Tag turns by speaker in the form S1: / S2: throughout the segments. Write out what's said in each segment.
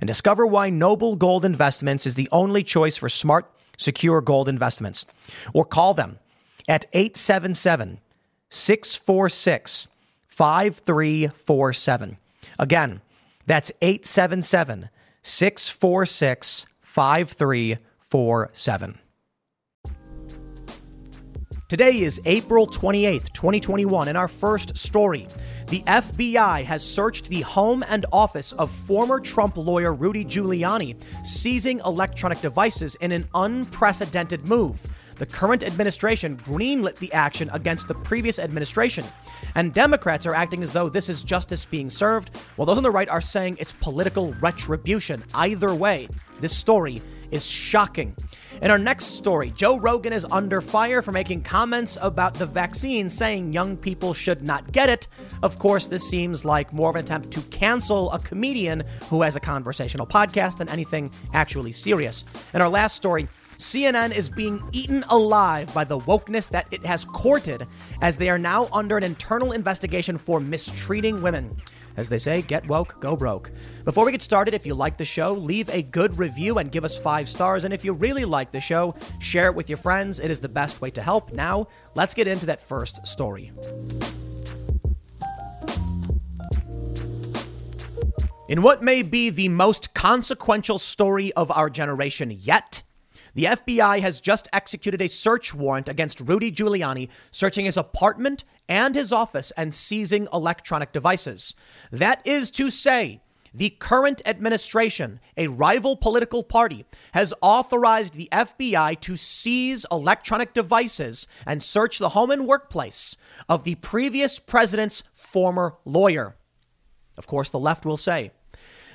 S1: and discover why Noble Gold Investments is the only choice for smart, secure gold investments. Or call them at 877 646 5347. Again, that's 877 646 5347. Today is April 28th, 2021, and our first story. The FBI has searched the home and office of former Trump lawyer Rudy Giuliani, seizing electronic devices in an unprecedented move. The current administration greenlit the action against the previous administration. And Democrats are acting as though this is justice being served, while those on the right are saying it's political retribution. Either way, this story is shocking. In our next story, Joe Rogan is under fire for making comments about the vaccine, saying young people should not get it. Of course, this seems like more of an attempt to cancel a comedian who has a conversational podcast than anything actually serious. In our last story, CNN is being eaten alive by the wokeness that it has courted as they are now under an internal investigation for mistreating women. As they say, get woke, go broke. Before we get started, if you like the show, leave a good review and give us five stars. And if you really like the show, share it with your friends. It is the best way to help. Now, let's get into that first story. In what may be the most consequential story of our generation yet, the FBI has just executed a search warrant against Rudy Giuliani, searching his apartment and his office and seizing electronic devices. That is to say, the current administration, a rival political party, has authorized the FBI to seize electronic devices and search the home and workplace of the previous president's former lawyer. Of course, the left will say,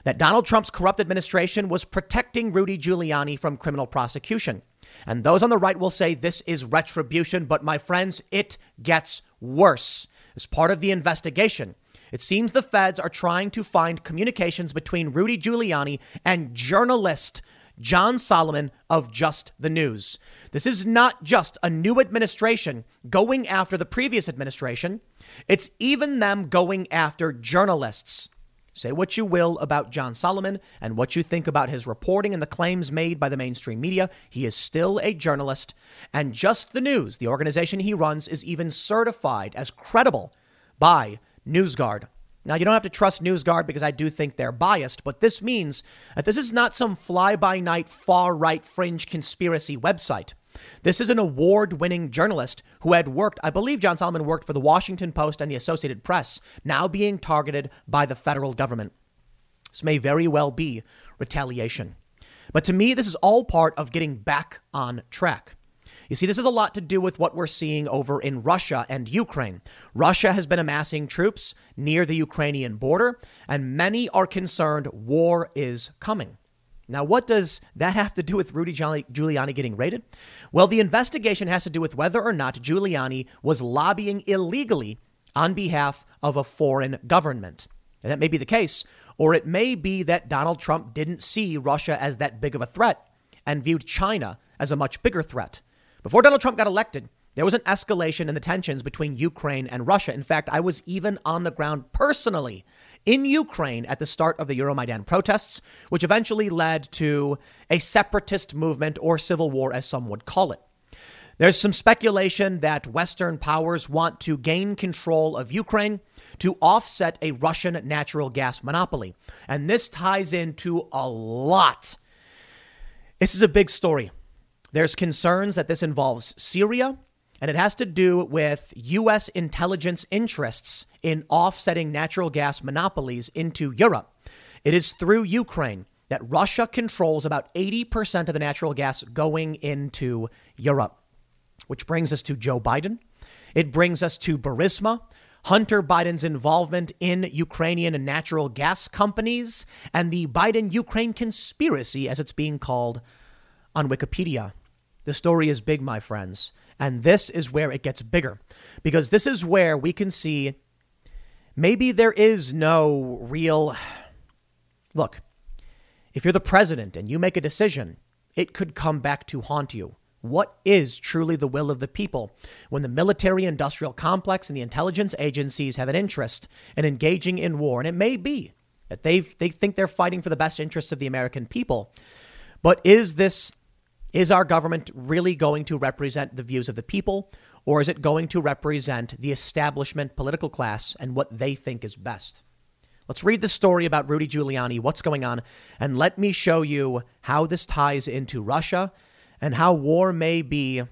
S1: that Donald Trump's corrupt administration was protecting Rudy Giuliani from criminal prosecution. And those on the right will say this is retribution, but my friends, it gets worse. As part of the investigation, it seems the feds are trying to find communications between Rudy Giuliani and journalist John Solomon of Just the News. This is not just a new administration going after the previous administration, it's even them going after journalists. Say what you will about John Solomon and what you think about his reporting and the claims made by the mainstream media. He is still a journalist. And Just the News, the organization he runs, is even certified as credible by NewsGuard. Now, you don't have to trust NewsGuard because I do think they're biased, but this means that this is not some fly by night far right fringe conspiracy website. This is an award winning journalist who had worked, I believe John Solomon worked for the Washington Post and the Associated Press, now being targeted by the federal government. This may very well be retaliation. But to me, this is all part of getting back on track. You see, this has a lot to do with what we're seeing over in Russia and Ukraine. Russia has been amassing troops near the Ukrainian border, and many are concerned war is coming. Now, what does that have to do with Rudy Giuliani getting raided? Well, the investigation has to do with whether or not Giuliani was lobbying illegally on behalf of a foreign government. And that may be the case, or it may be that Donald Trump didn't see Russia as that big of a threat and viewed China as a much bigger threat. Before Donald Trump got elected, there was an escalation in the tensions between Ukraine and Russia. In fact, I was even on the ground personally in Ukraine at the start of the Euromaidan protests, which eventually led to a separatist movement or civil war, as some would call it. There's some speculation that Western powers want to gain control of Ukraine to offset a Russian natural gas monopoly. And this ties into a lot. This is a big story. There's concerns that this involves Syria. And it has to do with U.S. intelligence interests in offsetting natural gas monopolies into Europe. It is through Ukraine that Russia controls about 80% of the natural gas going into Europe. Which brings us to Joe Biden. It brings us to Burisma, Hunter Biden's involvement in Ukrainian natural gas companies, and the Biden Ukraine conspiracy, as it's being called on Wikipedia. The story is big, my friends. And this is where it gets bigger because this is where we can see maybe there is no real. Look, if you're the president and you make a decision, it could come back to haunt you. What is truly the will of the people when the military industrial complex and the intelligence agencies have an interest in engaging in war? And it may be that they they think they're fighting for the best interests of the American people. But is this is our government really going to represent the views of the people or is it going to represent the establishment political class and what they think is best? Let's read the story about Rudy Giuliani, what's going on, and let me show you how this ties into Russia and how war may be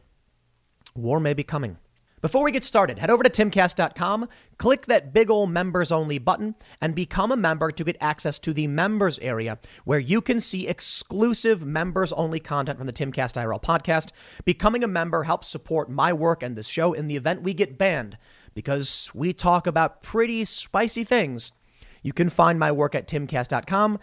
S1: war may be coming. Before we get started, head over to timcast.com, click that big old members only button, and become a member to get access to the members area where you can see exclusive members only content from the Timcast IRL podcast. Becoming a member helps support my work and this show in the event we get banned because we talk about pretty spicy things. You can find my work at timcast.com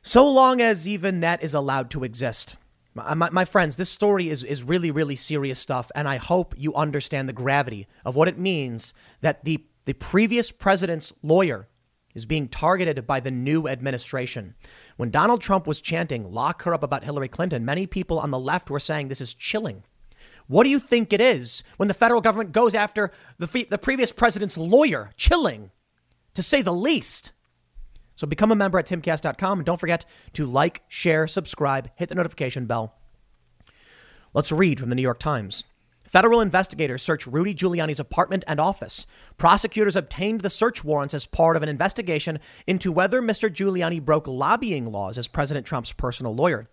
S1: so long as even that is allowed to exist. My, my, friends, this story is, is really, really serious stuff, and I hope you understand the gravity of what it means that the, the previous president's lawyer is being targeted by the new administration. When Donald Trump was chanting, lock her up about Hillary Clinton, many people on the left were saying this is chilling. What do you think it is when the federal government goes after the, the previous president's lawyer? Chilling, to say the least. So become a member at timcast.com and don't forget to like, share, subscribe, hit the notification bell. Let's read from the New York Times. Federal investigators search Rudy Giuliani's apartment and office. Prosecutors obtained the search warrants as part of an investigation into whether Mr. Giuliani broke lobbying laws as President Trump's personal lawyer.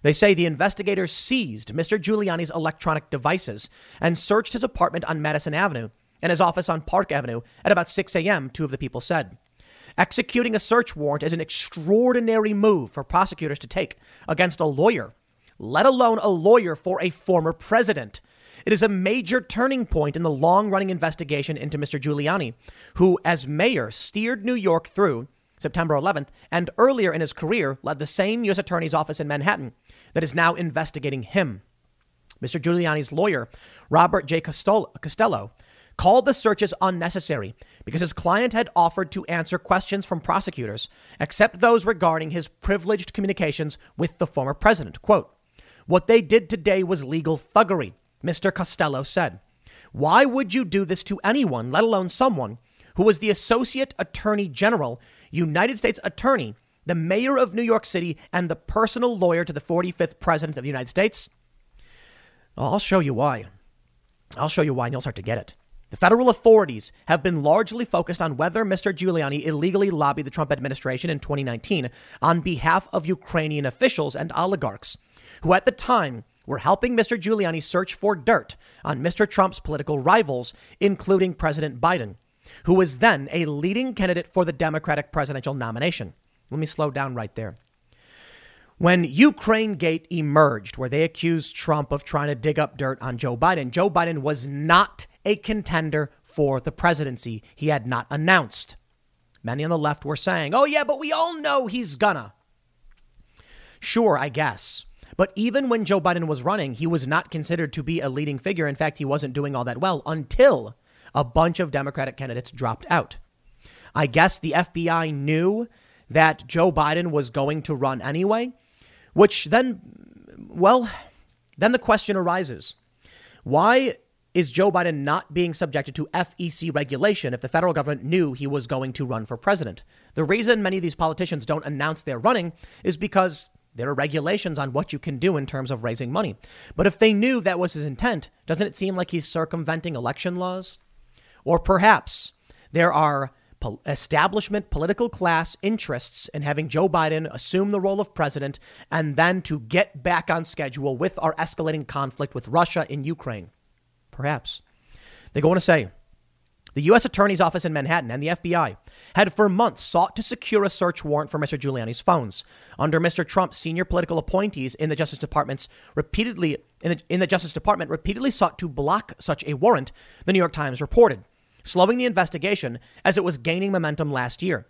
S1: They say the investigators seized Mr. Giuliani's electronic devices and searched his apartment on Madison Avenue and his office on Park Avenue at about 6 a.m., two of the people said. Executing a search warrant is an extraordinary move for prosecutors to take against a lawyer, let alone a lawyer for a former president. It is a major turning point in the long running investigation into Mr. Giuliani, who, as mayor, steered New York through September 11th and earlier in his career led the same U.S. Attorney's Office in Manhattan that is now investigating him. Mr. Giuliani's lawyer, Robert J. Costello, called the searches unnecessary because his client had offered to answer questions from prosecutors, except those regarding his privileged communications with the former president. Quote, What they did today was legal thuggery, Mr. Costello said. Why would you do this to anyone, let alone someone who was the Associate Attorney General, United States Attorney, the Mayor of New York City, and the personal lawyer to the 45th President of the United States? I'll show you why. I'll show you why, and you'll start to get it. The federal authorities have been largely focused on whether Mr. Giuliani illegally lobbied the Trump administration in 2019 on behalf of Ukrainian officials and oligarchs, who at the time were helping Mr. Giuliani search for dirt on Mr. Trump's political rivals, including President Biden, who was then a leading candidate for the Democratic presidential nomination. Let me slow down right there. When Ukraine Gate emerged, where they accused Trump of trying to dig up dirt on Joe Biden, Joe Biden was not a contender for the presidency. He had not announced. Many on the left were saying, oh, yeah, but we all know he's gonna. Sure, I guess. But even when Joe Biden was running, he was not considered to be a leading figure. In fact, he wasn't doing all that well until a bunch of Democratic candidates dropped out. I guess the FBI knew that Joe Biden was going to run anyway which then, well, then the question arises why is Joe Biden not being subjected to FEC regulation if the federal government knew he was going to run for president? The reason many of these politicians don't announce they're running is because there are regulations on what you can do in terms of raising money. But if they knew that was his intent, doesn't it seem like he's circumventing election laws? Or perhaps there are establishment political class interests in having Joe Biden assume the role of president and then to get back on schedule with our escalating conflict with Russia in Ukraine. Perhaps. They go on to say the U.S. Attorney's Office in Manhattan and the FBI had for months sought to secure a search warrant for Mr. Giuliani's phones. Under Mr. Trump's senior political appointees in the Justice Department's repeatedly in the, in the Justice Department repeatedly sought to block such a warrant, the New York Times reported, slowing the investigation as it was gaining momentum last year.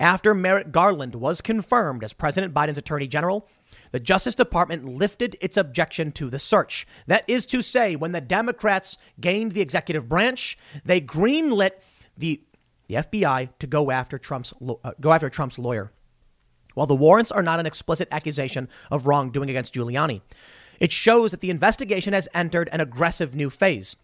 S1: After Merrick Garland was confirmed as President Biden's Attorney General, the Justice Department lifted its objection to the search. That is to say, when the Democrats gained the executive branch, they greenlit the, the FBI to go after Trump's uh, go after Trump's lawyer. While the warrants are not an explicit accusation of wrongdoing against Giuliani, it shows that the investigation has entered an aggressive new phase.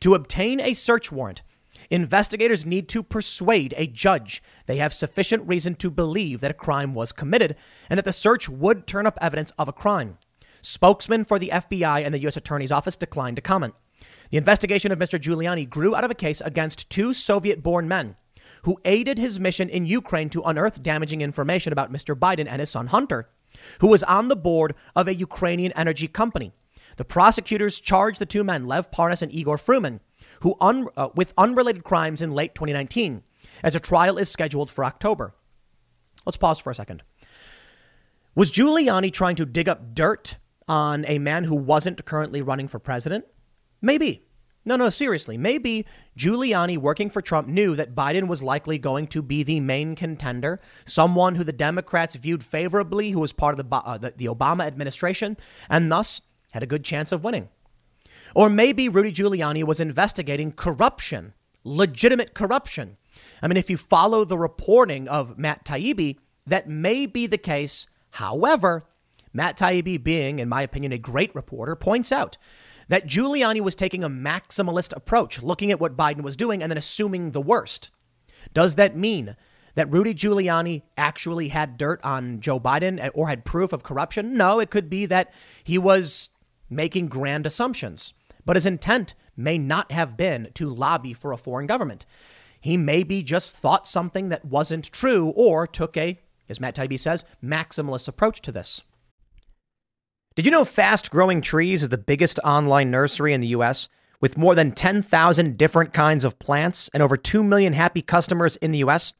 S1: To obtain a search warrant, Investigators need to persuade a judge they have sufficient reason to believe that a crime was committed and that the search would turn up evidence of a crime. Spokesman for the FBI and the U.S. Attorney's Office declined to comment. The investigation of Mr. Giuliani grew out of a case against two Soviet born men who aided his mission in Ukraine to unearth damaging information about Mr. Biden and his son Hunter, who was on the board of a Ukrainian energy company. The prosecutors charged the two men, Lev Parnas and Igor Fruman, who un, uh, with unrelated crimes in late 2019, as a trial is scheduled for October. Let's pause for a second. Was Giuliani trying to dig up dirt on a man who wasn't currently running for president? Maybe. No, no, seriously. Maybe Giuliani working for Trump knew that Biden was likely going to be the main contender, someone who the Democrats viewed favorably, who was part of the, uh, the, the Obama administration, and thus had a good chance of winning. Or maybe Rudy Giuliani was investigating corruption, legitimate corruption. I mean, if you follow the reporting of Matt Taibbi, that may be the case. However, Matt Taibbi, being, in my opinion, a great reporter, points out that Giuliani was taking a maximalist approach, looking at what Biden was doing and then assuming the worst. Does that mean that Rudy Giuliani actually had dirt on Joe Biden or had proof of corruption? No, it could be that he was making grand assumptions but his intent may not have been to lobby for a foreign government. He maybe just thought something that wasn't true or took a, as Matt Taibbi says, maximalist approach to this. Did you know Fast Growing Trees is the biggest online nursery in the US with more than 10,000 different kinds of plants and over 2 million happy customers in the US?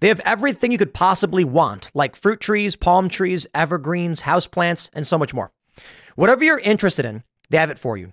S1: They have everything you could possibly want, like fruit trees, palm trees, evergreens, houseplants, and so much more. Whatever you're interested in, they have it for you.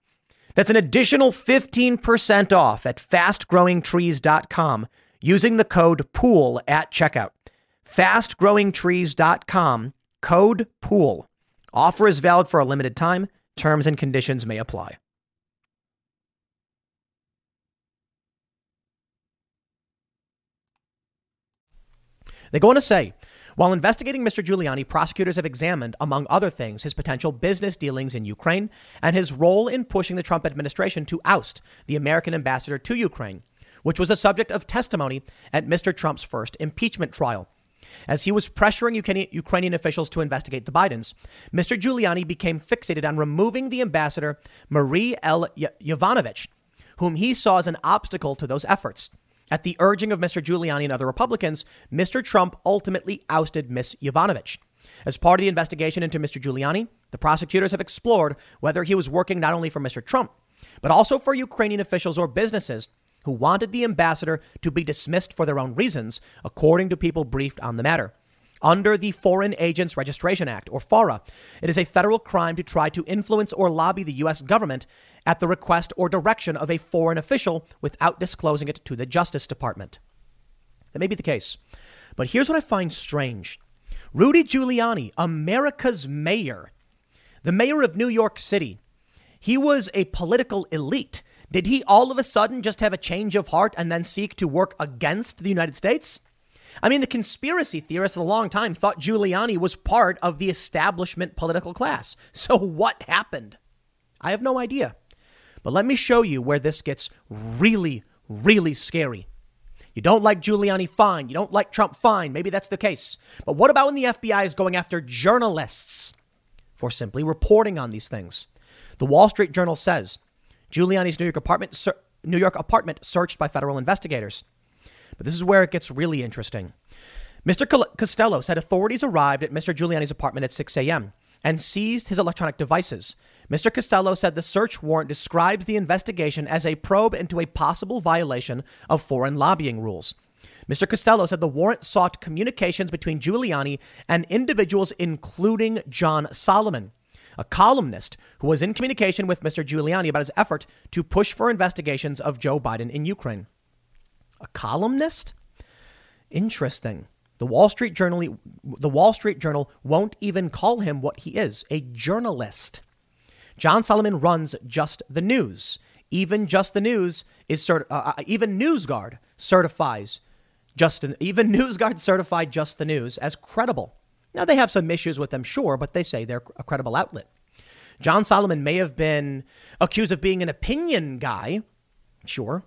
S1: That's an additional 15% off at fastgrowingtrees.com using the code POOL at checkout. Fastgrowingtrees.com, code POOL. Offer is valid for a limited time. Terms and conditions may apply. They go on to say while investigating Mr. Giuliani, prosecutors have examined, among other things, his potential business dealings in Ukraine and his role in pushing the Trump administration to oust the American ambassador to Ukraine, which was a subject of testimony at Mr. Trump's first impeachment trial. As he was pressuring Ukrainian officials to investigate the Bidens, Mr. Giuliani became fixated on removing the ambassador Marie L. Yovanovitch, whom he saw as an obstacle to those efforts. At the urging of Mr. Giuliani and other Republicans, Mr. Trump ultimately ousted Ms. Yovanovitch. As part of the investigation into Mr. Giuliani, the prosecutors have explored whether he was working not only for Mr. Trump, but also for Ukrainian officials or businesses who wanted the ambassador to be dismissed for their own reasons, according to people briefed on the matter. Under the Foreign Agents Registration Act, or FARA, it is a federal crime to try to influence or lobby the U.S. government at the request or direction of a foreign official without disclosing it to the Justice Department. That may be the case. But here's what I find strange Rudy Giuliani, America's mayor, the mayor of New York City, he was a political elite. Did he all of a sudden just have a change of heart and then seek to work against the United States? I mean, the conspiracy theorists for a long time thought Giuliani was part of the establishment political class. So what happened? I have no idea. But let me show you where this gets really, really scary. You don't like Giuliani, fine. You don't like Trump, fine. Maybe that's the case. But what about when the FBI is going after journalists for simply reporting on these things? The Wall Street Journal says Giuliani's New York apartment, New York apartment searched by federal investigators. But this is where it gets really interesting. Mr. Costello said authorities arrived at Mr. Giuliani's apartment at 6 a.m. and seized his electronic devices. Mr. Costello said the search warrant describes the investigation as a probe into a possible violation of foreign lobbying rules. Mr. Costello said the warrant sought communications between Giuliani and individuals including John Solomon, a columnist who was in communication with Mr. Giuliani about his effort to push for investigations of Joe Biden in Ukraine. A columnist? Interesting. The Wall Street Journal the Wall Street Journal won't even call him what he is, a journalist. John Solomon runs Just the News. Even Just the News is cert- uh, uh even NewsGuard certifies just even NewsGuard certified Just the News as credible. Now they have some issues with them, sure, but they say they're a credible outlet. John Solomon may have been accused of being an opinion guy, sure,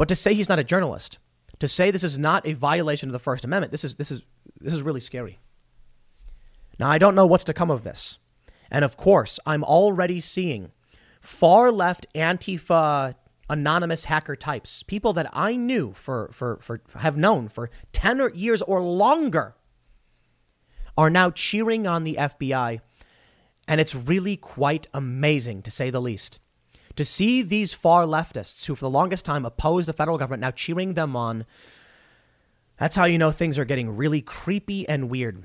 S1: but to say he's not a journalist, to say this is not a violation of the First Amendment, this is this is this is really scary. Now I don't know what's to come of this. And of course, I'm already seeing far left Antifa anonymous hacker types, people that I knew for, for, for have known for 10 years or longer, are now cheering on the FBI. And it's really quite amazing, to say the least, to see these far leftists who, for the longest time, opposed the federal government now cheering them on. That's how you know things are getting really creepy and weird.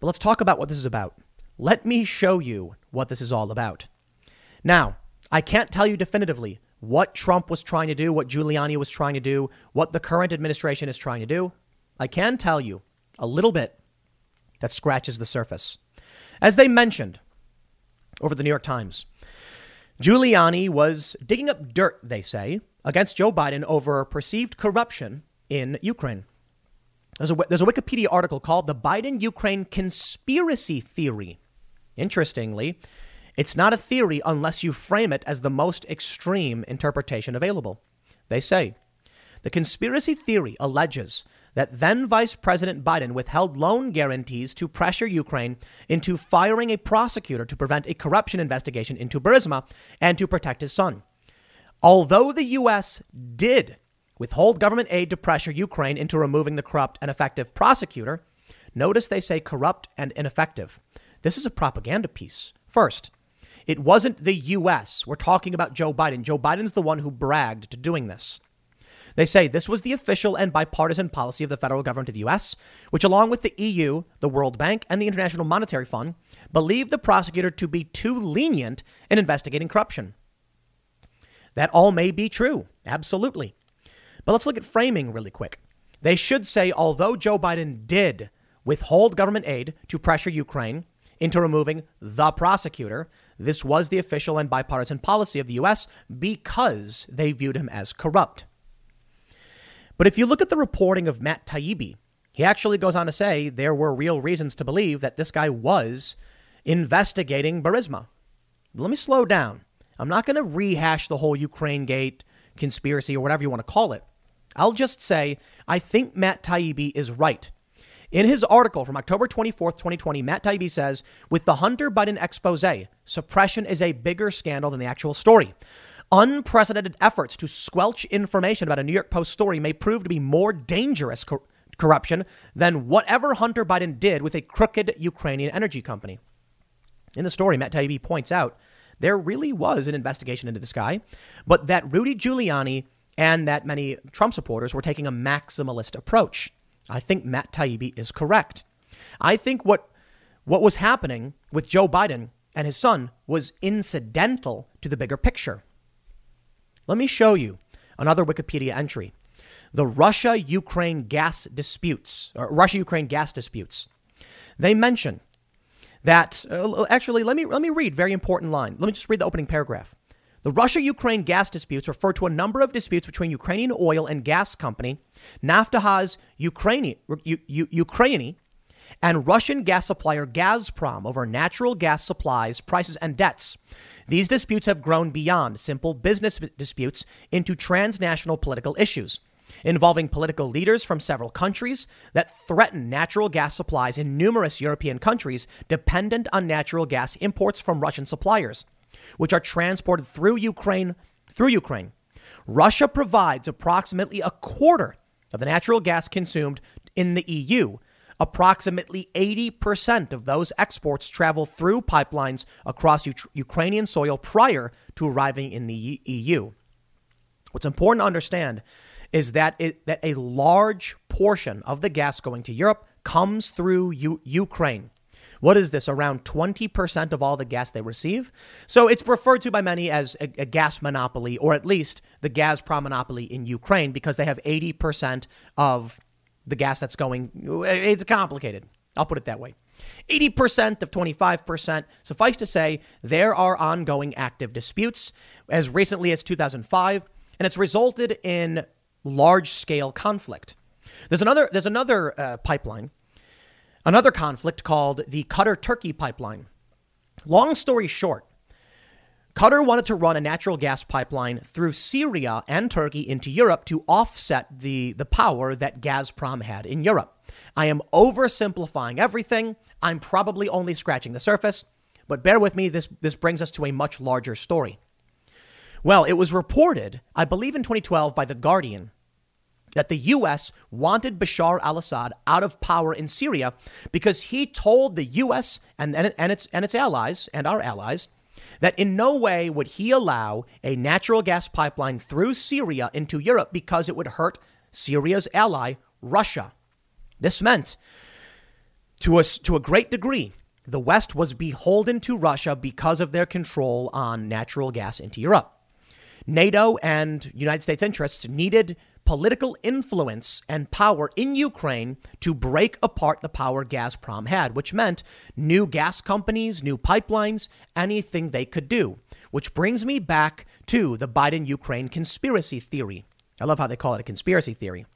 S1: But let's talk about what this is about. Let me show you what this is all about. Now, I can't tell you definitively what Trump was trying to do, what Giuliani was trying to do, what the current administration is trying to do. I can tell you a little bit that scratches the surface. As they mentioned over the New York Times, Giuliani was digging up dirt, they say, against Joe Biden over perceived corruption in Ukraine. There's a, there's a Wikipedia article called The Biden Ukraine Conspiracy Theory. Interestingly, it's not a theory unless you frame it as the most extreme interpretation available. They say the conspiracy theory alleges that then Vice President Biden withheld loan guarantees to pressure Ukraine into firing a prosecutor to prevent a corruption investigation into Burisma and to protect his son. Although the U.S. did withhold government aid to pressure Ukraine into removing the corrupt and effective prosecutor, notice they say corrupt and ineffective. This is a propaganda piece. First, it wasn't the U.S. We're talking about Joe Biden. Joe Biden's the one who bragged to doing this. They say this was the official and bipartisan policy of the federal government of the U.S., which, along with the EU, the World Bank, and the International Monetary Fund, believed the prosecutor to be too lenient in investigating corruption. That all may be true, absolutely. But let's look at framing really quick. They should say, although Joe Biden did withhold government aid to pressure Ukraine into removing the prosecutor, this was the official and bipartisan policy of the U.S. because they viewed him as corrupt. But if you look at the reporting of Matt Taibbi, he actually goes on to say there were real reasons to believe that this guy was investigating Burisma. Let me slow down. I'm not going to rehash the whole Ukraine gate conspiracy or whatever you want to call it. I'll just say I think Matt Taibbi is right. In his article from October 24th, 2020, Matt Taibbi says, with the Hunter Biden expose, suppression is a bigger scandal than the actual story. Unprecedented efforts to squelch information about a New York Post story may prove to be more dangerous cor- corruption than whatever Hunter Biden did with a crooked Ukrainian energy company. In the story, Matt Taibbi points out there really was an investigation into this guy, but that Rudy Giuliani and that many Trump supporters were taking a maximalist approach. I think Matt Taibbi is correct. I think what what was happening with Joe Biden and his son was incidental to the bigger picture. Let me show you another Wikipedia entry. The Russia Ukraine gas disputes, Russia Ukraine gas disputes. They mention that, uh, actually, let me, let me read very important line. Let me just read the opening paragraph. The Russia Ukraine gas disputes refer to a number of disputes between Ukrainian oil and gas company Naftogaz Ukrainy, U- U- Ukrainy and Russian gas supplier Gazprom over natural gas supplies, prices, and debts. These disputes have grown beyond simple business disputes into transnational political issues involving political leaders from several countries that threaten natural gas supplies in numerous European countries dependent on natural gas imports from Russian suppliers, which are transported through Ukraine through Ukraine. Russia provides approximately a quarter of the natural gas consumed in the EU. Approximately 80% of those exports travel through pipelines across U- Ukrainian soil prior to arriving in the EU. What's important to understand is that it, that a large portion of the gas going to Europe comes through U- Ukraine. What is this? Around 20% of all the gas they receive. So it's referred to by many as a, a gas monopoly, or at least the Gazprom monopoly in Ukraine, because they have 80% of the gas that's going. It's complicated. I'll put it that way. 80% of 25%. Suffice to say, there are ongoing active disputes as recently as 2005, and it's resulted in large scale conflict. There's another, there's another uh, pipeline Another conflict called the Qatar Turkey pipeline. Long story short, Qatar wanted to run a natural gas pipeline through Syria and Turkey into Europe to offset the, the power that Gazprom had in Europe. I am oversimplifying everything. I'm probably only scratching the surface, but bear with me, this, this brings us to a much larger story. Well, it was reported, I believe in 2012, by The Guardian that the U.S. wanted Bashar al Assad out of power in Syria because he told the U.S. And, and, and, its, and its allies and our allies that in no way would he allow a natural gas pipeline through Syria into Europe because it would hurt Syria's ally, Russia. This meant, to a, to a great degree, the West was beholden to Russia because of their control on natural gas into Europe. NATO and United States interests needed political influence and power in Ukraine to break apart the power Gazprom had, which meant new gas companies, new pipelines, anything they could do. Which brings me back to the Biden Ukraine conspiracy theory. I love how they call it a conspiracy theory.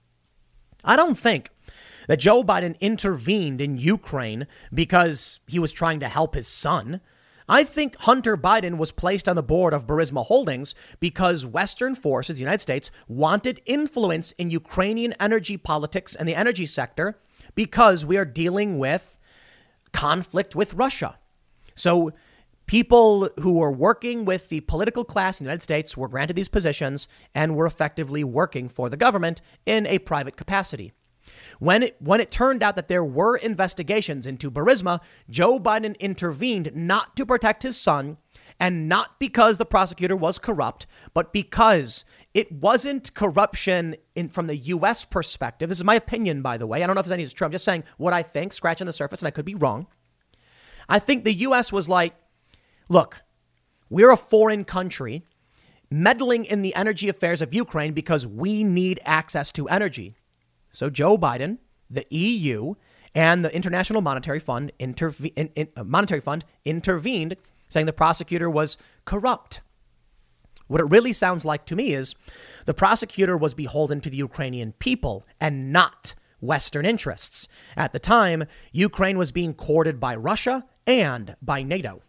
S1: I don't think that Joe Biden intervened in Ukraine because he was trying to help his son. I think Hunter Biden was placed on the board of Burisma Holdings because Western forces, the United States, wanted influence in Ukrainian energy politics and the energy sector because we are dealing with conflict with Russia. So people who were working with the political class in the United States were granted these positions and were effectively working for the government in a private capacity. When it, when it turned out that there were investigations into Burisma, Joe Biden intervened not to protect his son and not because the prosecutor was corrupt, but because it wasn't corruption in, from the U.S. perspective. This is my opinion, by the way. I don't know if any is true. I'm just saying what I think, scratching the surface, and I could be wrong. I think the U.S. was like, look, we're a foreign country meddling in the energy affairs of Ukraine because we need access to energy. So Joe Biden, the EU, and the International Monetary Fund, interve- in, in, uh, Monetary Fund intervened, saying the prosecutor was corrupt. What it really sounds like to me is the prosecutor was beholden to the Ukrainian people and not Western interests. At the time, Ukraine was being courted by Russia and by NATO.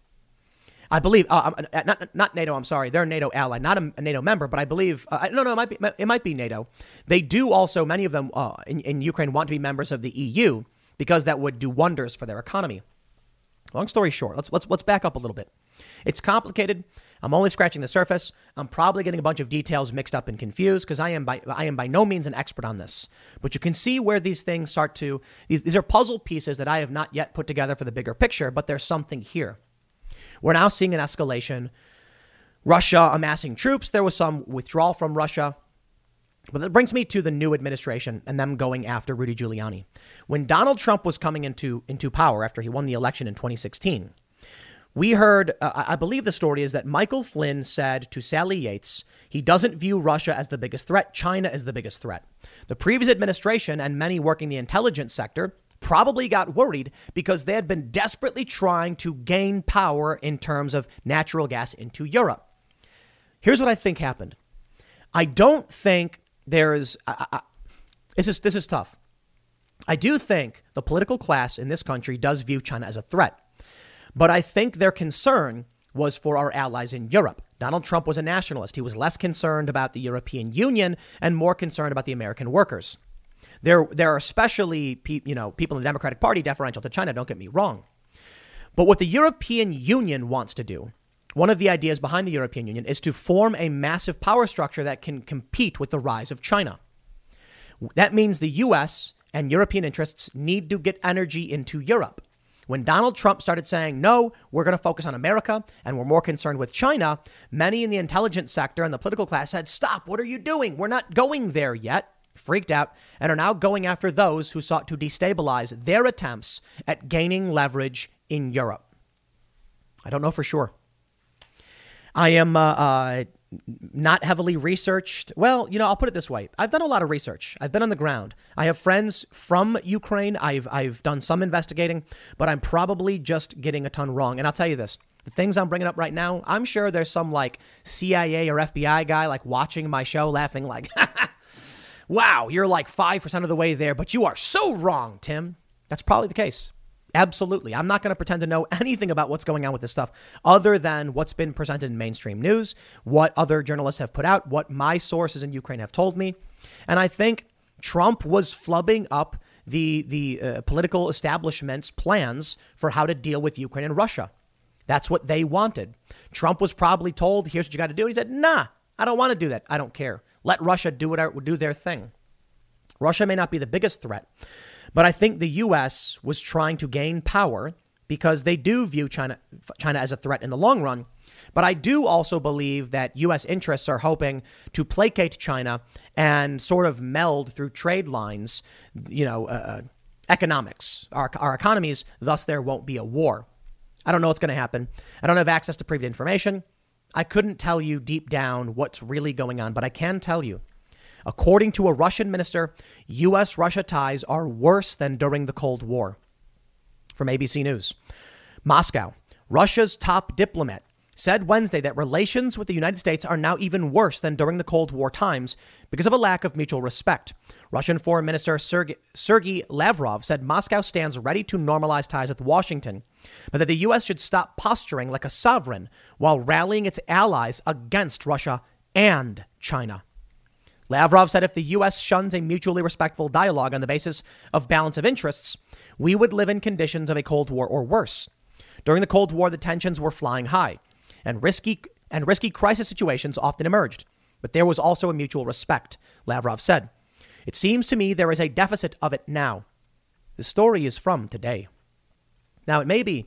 S1: I believe uh, um, uh, not not NATO. I'm sorry, they're a NATO ally, not a, NATO member, but I believe uh, no, no, it might be it might be NATO. They do also many of them uh, in, in Ukraine want to be members of the EU because that would do wonders for their economy. Long story short, let's let's let's back up a little bit. It's complicated. I'm only scratching the surface. I'm probably getting a bunch of details mixed up and confused because I am by I am by no means an expert on this. But you can see where these things start to these, these are puzzle pieces that I have not yet put together for the bigger picture, but there's something here. We're now seeing an escalation. Russia amassing troops. There was some withdrawal from Russia. But that brings me to the new administration and them going after Rudy Giuliani. When Donald Trump was coming into, into power after he won the election in 2016, we heard, uh, I believe the story is that Michael Flynn said to Sally Yates, he doesn't view Russia as the biggest threat, China is the biggest threat. The previous administration and many working the intelligence sector probably got worried because they had been desperately trying to gain power in terms of natural gas into Europe. Here's what I think happened. I don't think there's. this is this is tough. I do think the political class in this country does view China as a threat. But I think their concern was for our allies in Europe. Donald Trump was a nationalist. He was less concerned about the European Union and more concerned about the American workers. There, there are especially pe- you know, people in the Democratic Party deferential to China, don't get me wrong. But what the European Union wants to do, one of the ideas behind the European Union, is to form a massive power structure that can compete with the rise of China. That means the US and European interests need to get energy into Europe. When Donald Trump started saying, no, we're going to focus on America and we're more concerned with China, many in the intelligence sector and the political class said, stop, what are you doing? We're not going there yet. Freaked out and are now going after those who sought to destabilize their attempts at gaining leverage in Europe. I don't know for sure. I am uh, uh, not heavily researched. Well, you know, I'll put it this way. I've done a lot of research. I've been on the ground. I have friends from Ukraine. I've I've done some investigating, but I'm probably just getting a ton wrong. And I'll tell you this. The things I'm bringing up right now, I'm sure there's some like CIA or FBI guy like watching my show laughing like, "Wow, you're like 5% of the way there, but you are so wrong, Tim." That's probably the case. Absolutely. I'm not going to pretend to know anything about what's going on with this stuff other than what's been presented in mainstream news, what other journalists have put out, what my sources in Ukraine have told me. And I think Trump was flubbing up the, the uh, political establishment's plans for how to deal with Ukraine and Russia. That's what they wanted. Trump was probably told, here's what you got to do. And he said, nah, I don't want to do that. I don't care. Let Russia do, whatever, do their thing. Russia may not be the biggest threat, but I think the U.S. was trying to gain power because they do view China, China as a threat in the long run. But I do also believe that U.S. interests are hoping to placate China and sort of meld through trade lines, you know, uh, uh economics, our, our economies. Thus, there won't be a war. I don't know what's going to happen. I don't have access to previous information. I couldn't tell you deep down what's really going on, but I can tell you According to a Russian minister, U.S. Russia ties are worse than during the Cold War. From ABC News Moscow, Russia's top diplomat, said Wednesday that relations with the United States are now even worse than during the Cold War times because of a lack of mutual respect. Russian Foreign Minister Sergei Lavrov said Moscow stands ready to normalize ties with Washington, but that the U.S. should stop posturing like a sovereign while rallying its allies against Russia and China. Lavrov said if the U.S. shuns a mutually respectful dialogue on the basis of balance of interests, we would live in conditions of a Cold War or worse. During the Cold War, the tensions were flying high, and risky and risky crisis situations often emerged. But there was also a mutual respect, Lavrov said. It seems to me there is a deficit of it now. The story is from today. Now, it may be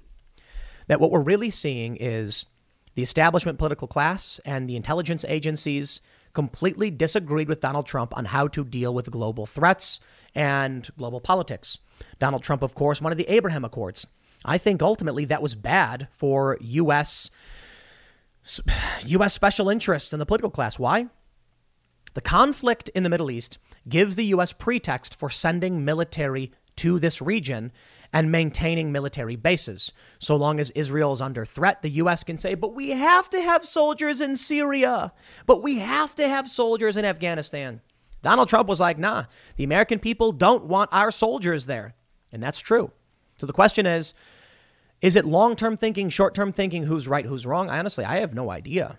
S1: that what we're really seeing is the establishment political class and the intelligence agencies completely disagreed with Donald Trump on how to deal with global threats and global politics. Donald Trump, of course, wanted the Abraham Accords. I think ultimately that was bad for U.S. U.S. special interests in the political class. Why? The conflict in the Middle East gives the U.S. pretext for sending military to this region and maintaining military bases. So long as Israel is under threat, the U.S. can say, but we have to have soldiers in Syria, but we have to have soldiers in Afghanistan. Donald Trump was like, nah, the American people don't want our soldiers there. And that's true. So the question is, is it long term thinking, short term thinking, who's right, who's wrong? I honestly, I have no idea.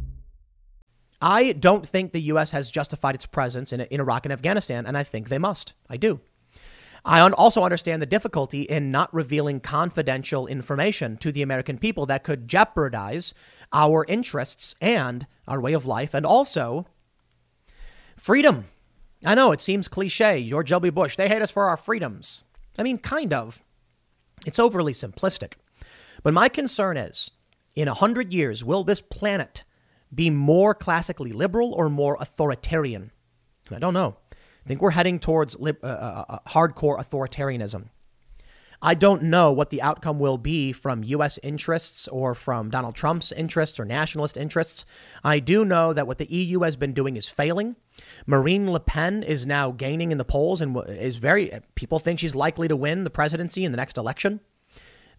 S1: I don't think the U.S. has justified its presence in, in Iraq and Afghanistan, and I think they must. I do. I also understand the difficulty in not revealing confidential information to the American people that could jeopardize our interests and our way of life and also freedom. I know it seems cliche. George W. Bush, they hate us for our freedoms. I mean, kind of. It's overly simplistic. But my concern is in a hundred years, will this planet be more classically liberal or more authoritarian? I don't know. I think we're heading towards uh, uh, uh, hardcore authoritarianism. I don't know what the outcome will be from U.S. interests or from Donald Trump's interests or nationalist interests. I do know that what the EU has been doing is failing. Marine Le Pen is now gaining in the polls and is very, people think she's likely to win the presidency in the next election.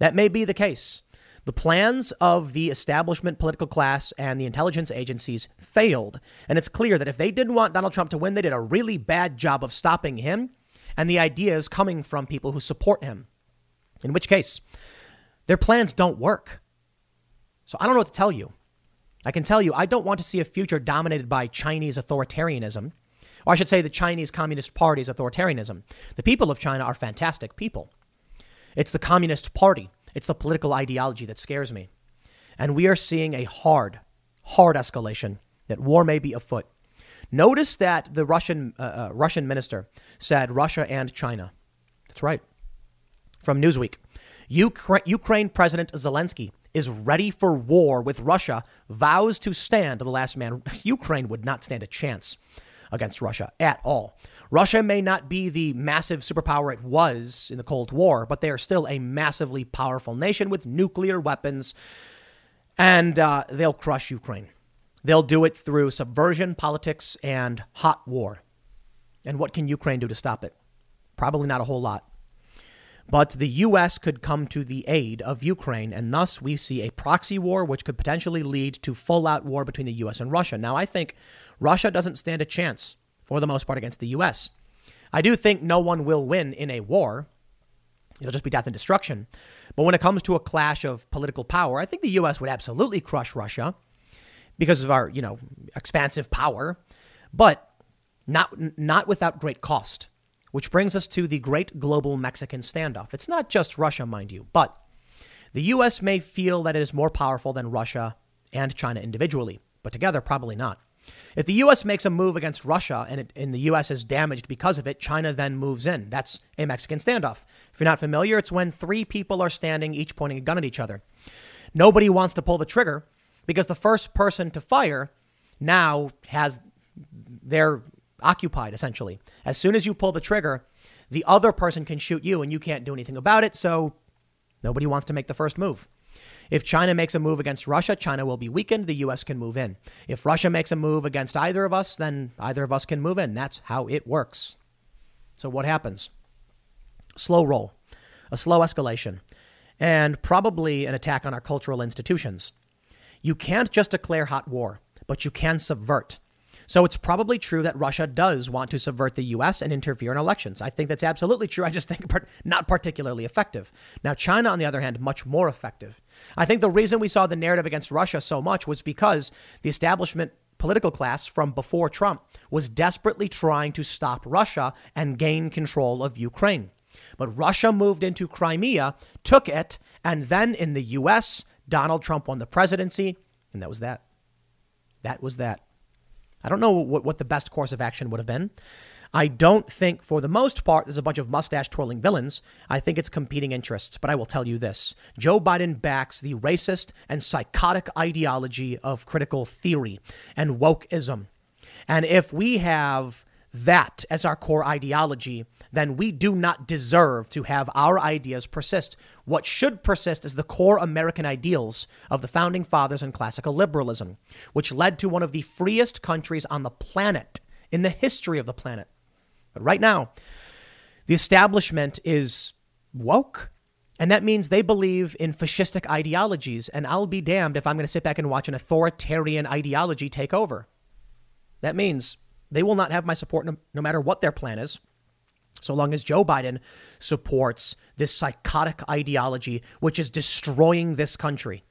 S1: That may be the case. The plans of the establishment political class and the intelligence agencies failed. And it's clear that if they didn't want Donald Trump to win, they did a really bad job of stopping him and the ideas coming from people who support him. In which case, their plans don't work. So I don't know what to tell you. I can tell you, I don't want to see a future dominated by Chinese authoritarianism, or I should say, the Chinese Communist Party's authoritarianism. The people of China are fantastic people. It's the Communist Party it's the political ideology that scares me. And we are seeing a hard, hard escalation that war may be afoot. Notice that the Russian, uh, uh, Russian minister said Russia and China. That's right. From Newsweek Ukra- Ukraine President Zelensky is ready for war with Russia, vows to stand the last man. Ukraine would not stand a chance against Russia at all. Russia may not be the massive superpower it was in the Cold War, but they are still a massively powerful nation with nuclear weapons, and uh, they'll crush Ukraine. They'll do it through subversion, politics, and hot war. And what can Ukraine do to stop it? Probably not a whole lot. But the U.S. could come to the aid of Ukraine, and thus we see a proxy war, which could potentially lead to full out war between the U.S. and Russia. Now, I think Russia doesn't stand a chance for the most part, against the U.S. I do think no one will win in a war. It'll just be death and destruction. But when it comes to a clash of political power, I think the U.S. would absolutely crush Russia because of our, you know, expansive power, but not not without great cost. Which brings us to the great global Mexican standoff. It's not just Russia, mind you, but the U.S. may feel that it is more powerful than Russia and China individually, but together, probably not. If the U.S. makes a move against Russia and, it, and the U.S. is damaged because of it, China then moves in. That's a Mexican standoff. If you're not familiar, it's when three people are standing, each pointing a gun at each other. Nobody wants to pull the trigger because the first person to fire now has they're occupied essentially. As soon as you pull the trigger, the other person can shoot you and you can't do anything about it. So nobody wants to make the first move. If China makes a move against Russia, China will be weakened. The U.S. can move in. If Russia makes a move against either of us, then either of us can move in. That's how it works. So what happens? Slow roll, a slow escalation, and probably an attack on our cultural institutions. You can't just declare hot war, but you can subvert. So it's probably true that Russia does want to subvert the U.S. and interfere in elections. I think that's absolutely true. I just think not particularly effective. Now, China, on the other hand, much more effective. I think the reason we saw the narrative against Russia so much was because the establishment political class from before Trump was desperately trying to stop Russia and gain control of Ukraine. But Russia moved into Crimea, took it, and then in the U.S., Donald Trump won the presidency, and that was that. That was that. I don't know what, what the best course of action would have been. I don't think, for the most part, there's a bunch of mustache twirling villains. I think it's competing interests. But I will tell you this Joe Biden backs the racist and psychotic ideology of critical theory and wokeism. And if we have that as our core ideology, then we do not deserve to have our ideas persist. What should persist is the core American ideals of the founding fathers and classical liberalism, which led to one of the freest countries on the planet in the history of the planet. But right now, the establishment is woke. And that means they believe in fascistic ideologies. And I'll be damned if I'm going to sit back and watch an authoritarian ideology take over. That means they will not have my support no, no matter what their plan is so long as Joe Biden supports this psychotic ideology, which is destroying this country.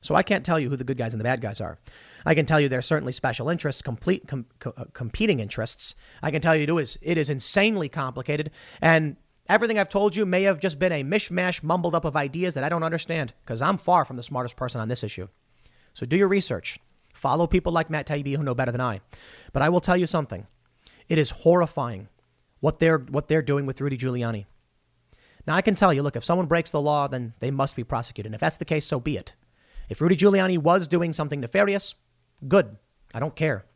S1: So I can't tell you who the good guys and the bad guys are. I can tell you there's certainly special interests, complete com, co- uh, competing interests. I can tell you it is it is insanely complicated, and everything I've told you may have just been a mishmash, mumbled up of ideas that I don't understand because I'm far from the smartest person on this issue. So do your research. Follow people like Matt Taibbi who know better than I. But I will tell you something. It is horrifying what they're what they're doing with Rudy Giuliani. Now I can tell you, look, if someone breaks the law, then they must be prosecuted. And if that's the case, so be it. If Rudy Giuliani was doing something nefarious, good. I don't care.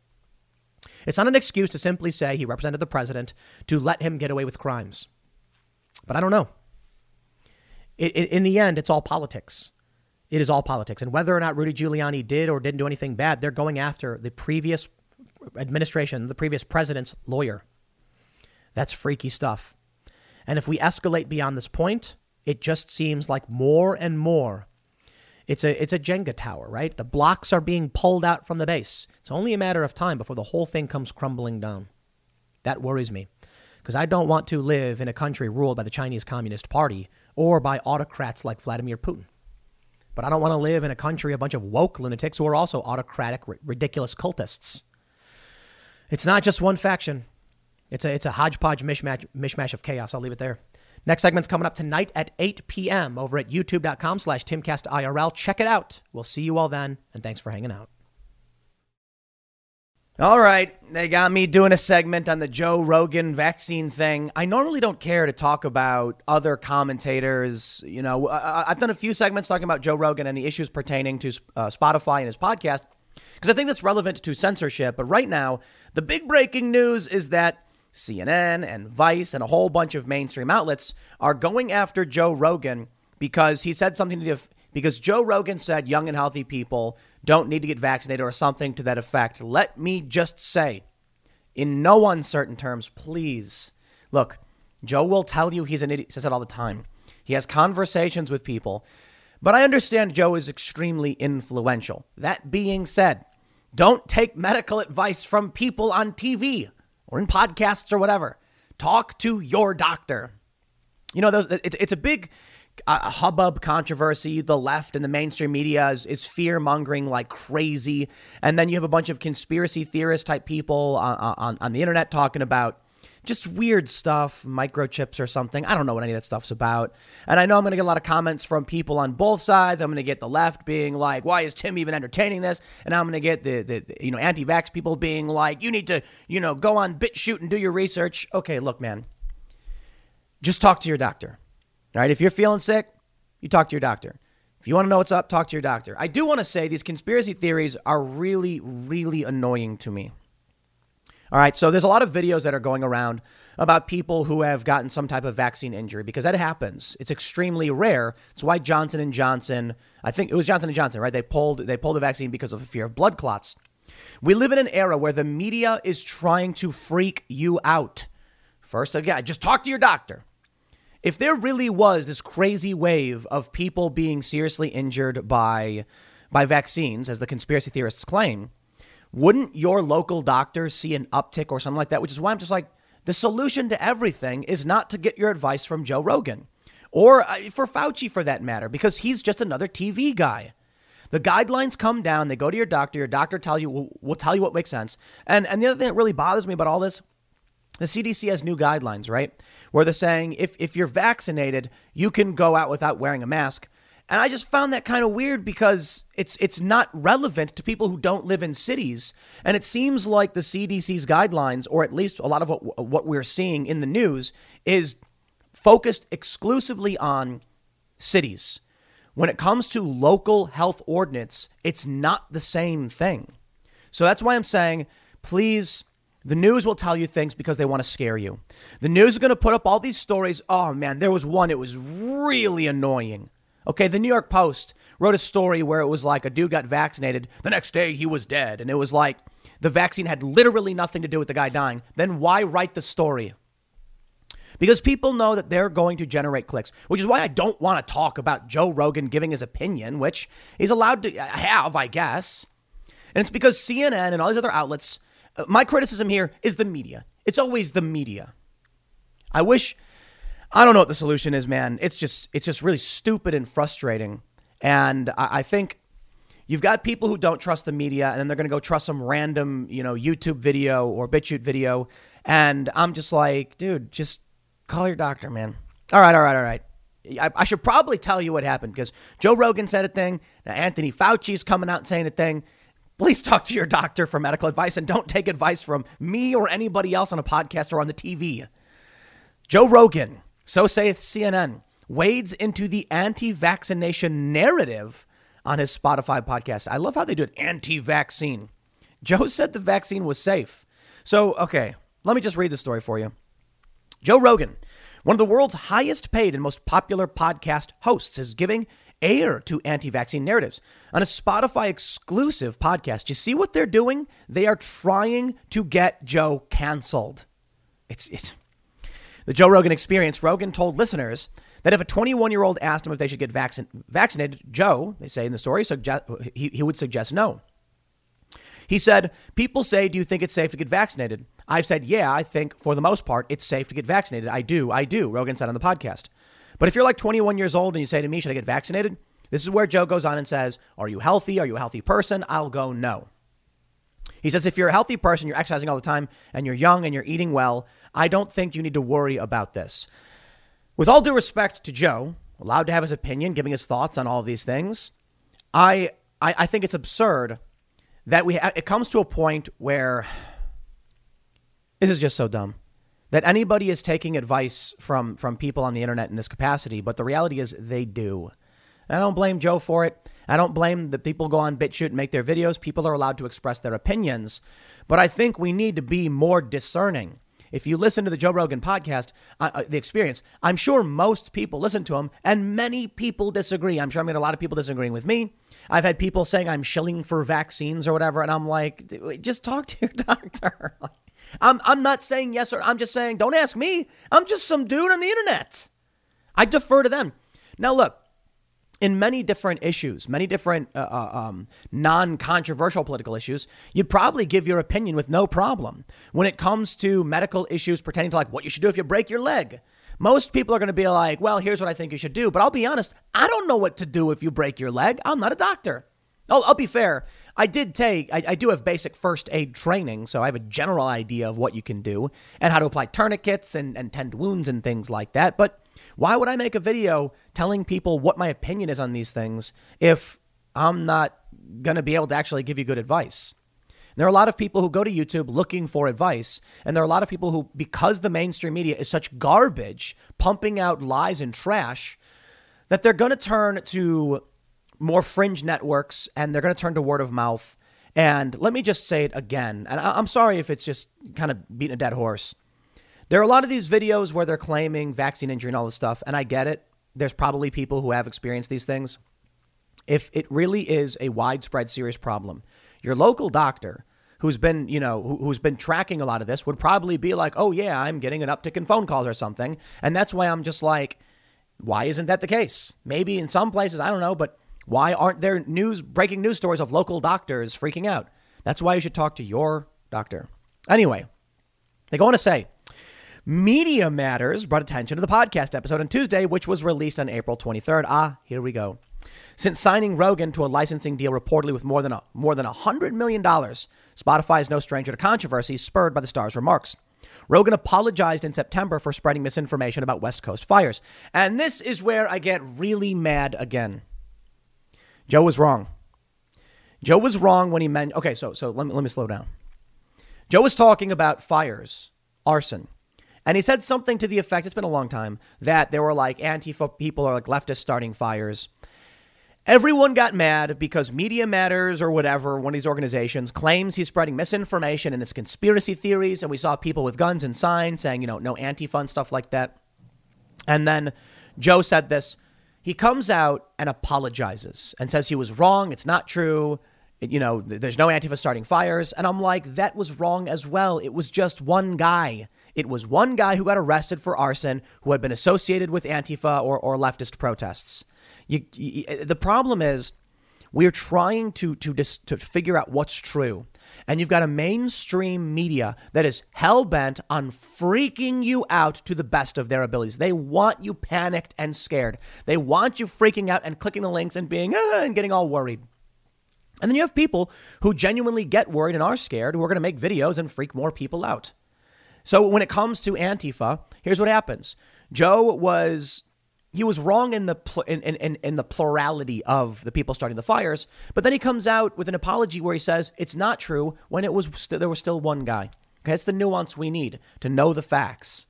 S1: It's not an excuse to simply say he represented the president to let him get away with crimes. But I don't know. In the end, it's all politics. It is all politics. And whether or not Rudy Giuliani did or didn't do anything bad, they're going after the previous administration, the previous president's lawyer. That's freaky stuff. And if we escalate beyond this point, it just seems like more and more it's a it's a Jenga tower, right? The blocks are being pulled out from the base. It's only a matter of time before the whole thing comes crumbling down. That worries me because I don't want to live in a country ruled by the Chinese Communist Party or by autocrats like Vladimir Putin. But I don't want to live in a country a bunch of woke lunatics who are also autocratic, ridiculous cultists. It's not just one faction. It's a it's a hodgepodge mishmash mishmash of chaos. I'll leave it there. Next segment's coming up tonight at 8 p.m. over at youtube.com slash timcastirl. Check it out. We'll see you all then, and thanks for hanging out. All right, they got me doing a segment on the Joe Rogan vaccine thing. I normally don't care to talk about other commentators. You know, I've done a few segments talking about Joe Rogan and the issues pertaining to uh, Spotify and his podcast because I think that's relevant to censorship. But right now, the big breaking news is that CNN and Vice and a whole bunch of mainstream outlets are going after Joe Rogan because he said something to the because Joe Rogan said young and healthy people don't need to get vaccinated or something to that effect. Let me just say, in no uncertain terms, please look. Joe will tell you he's an idiot. He says it all the time. He has conversations with people, but I understand Joe is extremely influential. That being said, don't take medical advice from people on TV or in podcasts or whatever. Talk to your doctor. You know, those, it, it's a big uh, hubbub controversy. The left and the mainstream media is, is fear mongering like crazy. And then you have a bunch of conspiracy theorist type people on, on, on the internet talking about just weird stuff, microchips or something. I don't know what any of that stuff's about. And I know I'm going to get a lot of comments from people on both sides. I'm going to get the left being like, why is Tim even entertaining this? And I'm going to get the, the, the you know, anti-vax people being like, you need to, you know, go on BitChute and do your research. Okay, look, man, just talk to your doctor. All right. If you're feeling sick, you talk to your doctor. If you want to know what's up, talk to your doctor. I do want to say these conspiracy theories are really, really annoying to me. All right, so there's a lot of videos that are going around about people who have gotten some type of vaccine injury because that happens. It's extremely rare. It's why Johnson and Johnson, I think it was Johnson and Johnson, right? They pulled they pulled the vaccine because of a fear of blood clots. We live in an era where the media is trying to freak you out. First, again, just talk to your doctor. If there really was this crazy wave of people being seriously injured by by vaccines, as the conspiracy theorists claim, wouldn't your local doctor see an uptick or something like that? Which is why I'm just like, the solution to everything is not to get your advice from Joe Rogan or uh, for Fauci for that matter, because he's just another TV guy. The guidelines come down, they go to your doctor, your doctor tell you will, will tell you what makes sense. And and the other thing that really bothers me about all this, the CDC has new guidelines, right? Where they're saying if if you're vaccinated, you can go out without wearing a mask. And I just found that kind of weird because it's it's not relevant to people who don't live in cities. And it seems like the CDC's guidelines, or at least a lot of what, what we're seeing in the news, is focused exclusively on cities. When it comes to local health ordinance, it's not the same thing. So that's why I'm saying, please, the news will tell you things because they want to scare you. The news is going to put up all these stories. Oh man, there was one, it was really annoying Okay, the New York Post wrote a story where it was like a dude got vaccinated. The next day he was dead. And it was like the vaccine had literally nothing to do with the guy dying. Then why write the story? Because people know that they're going to generate clicks, which is why I don't want to talk about Joe Rogan giving his opinion, which he's allowed to have, I guess. And it's because CNN and all these other outlets, uh, my criticism here is the media. It's always the media. I wish I don't know what the solution is, man. It's just it's just really stupid and frustrating. And I, I think You've got people who don't trust the media and then they're going to go trust some random, you know, YouTube video or BitChute video. And I'm just like, dude, just call your doctor, man. All right, all right, all right. I, I should probably tell you what happened because Joe Rogan said a thing. Now Anthony Fauci's coming out and saying a thing. Please talk to your doctor for medical advice and don't take advice from me or anybody else on a podcast or on the TV. Joe Rogan, so saith CNN, wades into the anti vaccination narrative on his Spotify podcast. I love how they do it anti vaccine. Joe said the vaccine was safe. So, okay, let me just read the story for you. Joe Rogan, one of the world's highest paid and most popular podcast hosts, is giving air to anti vaccine narratives on a Spotify exclusive podcast. You see what they're doing? They are trying to get Joe canceled. It's, it's the Joe Rogan experience. Rogan told listeners that if a 21 year old asked him if they should get vaccin- vaccinated, Joe, they say in the story, suggest, he, he would suggest no. He said, People say, Do you think it's safe to get vaccinated? I've said, Yeah, I think for the most part it's safe to get vaccinated. I do, I do, Rogan said on the podcast. But if you're like 21 years old and you say to me, Should I get vaccinated? This is where Joe goes on and says, Are you healthy? Are you a healthy person? I'll go, No. He says, If you're a healthy person, you're exercising all the time, and you're young and you're eating well, I don't think you need to worry about this. With all due respect to Joe, allowed to have his opinion, giving his thoughts on all these things, I, I, I think it's absurd that we ha- it comes to a point where this is just so dumb that anybody is taking advice from from people on the internet in this capacity. But the reality is they do. I don't blame Joe for it. I don't blame the people go on BitChute and make their videos. People are allowed to express their opinions. But I think we need to be more discerning. If you listen to the Joe Rogan podcast, uh, uh, the experience, I'm sure most people listen to him, and many people disagree. I'm sure I'm getting a lot of people disagreeing with me. I've had people saying I'm shilling for vaccines or whatever, and I'm like, just talk to your doctor. I'm, I'm not saying yes or I'm just saying don't ask me. I'm just some dude on the internet. I defer to them. Now, look, in many different issues, many different uh, uh, um, non controversial political issues, you'd probably give your opinion with no problem. When it comes to medical issues pertaining to like what you should do if you break your leg, most people are going to be like, well, here's what I think you should do. But I'll be honest, I don't know what to do if you break your leg. I'm not a doctor. I'll, I'll be fair. I did take, I, I, do have basic first aid training, so I have a general idea of what you can do and how to apply tourniquets and, and tend wounds and things like that. But why would I make a video telling people what my opinion is on these things if I'm not going to be able to actually give you good advice? There are a lot of people who go to YouTube looking for advice, and there are a lot of people who, because the mainstream media is such garbage, pumping out lies and trash, that they're going to turn to more fringe networks and they're going to turn to word of mouth. And let me just say it again, and I'm sorry if it's just kind of beating a dead horse. There are a lot of these videos where they're claiming vaccine injury and all this stuff, and I get it. There's probably people who have experienced these things. If it really is a widespread serious problem, your local doctor who's been, you know, who, has been tracking a lot of this would probably be like, "Oh yeah, I'm getting an uptick in phone calls or something." And that's why I'm just like, why isn't that the case? Maybe in some places, I don't know, but why aren't there news breaking news stories of local doctors freaking out? That's why you should talk to your doctor. Anyway, they go on to say, Media Matters brought attention to the podcast episode on Tuesday, which was released on April 23rd. Ah, here we go. Since signing Rogan to a licensing deal reportedly with more than a, more than $100 million, Spotify is no stranger to controversy spurred by the star's remarks. Rogan apologized in September for spreading misinformation about West Coast fires. And this is where I get really mad again. Joe was wrong. Joe was wrong when he meant, okay, so, so let, me, let me slow down. Joe was talking about fires, arson. And he said something to the effect, it's been a long time, that there were like Antifa people or like leftists starting fires. Everyone got mad because Media Matters or whatever, one of these organizations, claims he's spreading misinformation and it's conspiracy theories. And we saw people with guns and signs saying, you know, no Antifa and stuff like that. And then Joe said this. He comes out and apologizes and says he was wrong. It's not true. It, you know, there's no Antifa starting fires. And I'm like, that was wrong as well. It was just one guy. It was one guy who got arrested for arson who had been associated with Antifa or, or leftist protests. You, you, the problem is we're trying to, to, dis, to figure out what's true. And you've got a mainstream media that is hell bent on freaking you out to the best of their abilities. They want you panicked and scared. They want you freaking out and clicking the links and being, ah, and getting all worried. And then you have people who genuinely get worried and are scared who are going to make videos and freak more people out. So when it comes to Antifa, here's what happens. Joe was he was wrong in the pl- in, in, in the plurality of the people starting the fires, but then he comes out with an apology where he says it's not true when it was st- there was still one guy. Okay, that's the nuance we need to know the facts.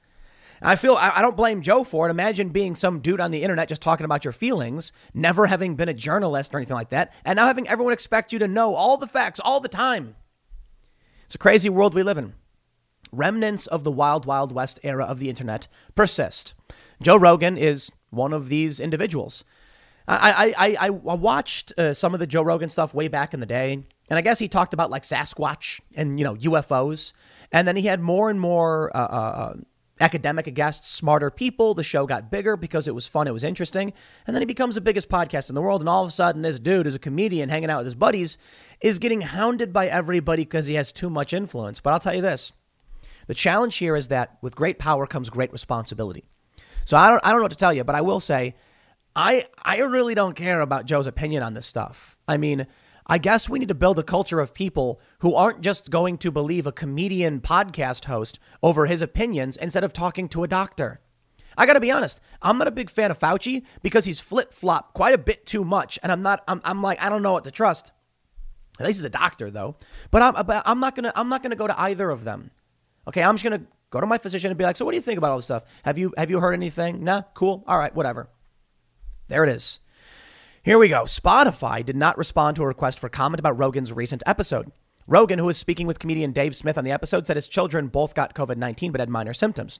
S1: I feel I, I don't blame Joe for it. Imagine being some dude on the internet just talking about your feelings, never having been a journalist or anything like that, and now having everyone expect you to know all the facts all the time. It's a crazy world we live in. Remnants of the wild, wild west era of the internet persist. Joe Rogan is one of these individuals. I, I, I, I watched uh, some of the Joe Rogan stuff way back in the day, and I guess he talked about like Sasquatch and you know UFOs, and then he had more and more uh, uh, academic guests, smarter people. The show got bigger because it was fun, it was interesting, and then he becomes the biggest podcast in the world. And all of a sudden, this dude, who's a comedian hanging out with his buddies, is getting hounded by everybody because he has too much influence. But I'll tell you this: the challenge here is that with great power comes great responsibility. So I don't I don't know what to tell you, but I will say I I really don't care about Joe's opinion on this stuff. I mean, I guess we need to build a culture of people who aren't just going to believe a comedian podcast host over his opinions instead of talking to a doctor. I got to be honest, I'm not a big fan of Fauci because he's flip flop quite a bit too much. And I'm not, I'm, I'm like, I don't know what to trust. At least he's a doctor though. But I'm, but I'm not going to, I'm not going to go to either of them. Okay. I'm just to Go to my physician and be like, so what do you think about all this stuff? Have you have you heard anything? Nah, cool. All right, whatever. There it is. Here we go. Spotify did not respond to a request for comment about Rogan's recent episode. Rogan, who was speaking with comedian Dave Smith on the episode, said his children both got COVID 19 but had minor symptoms.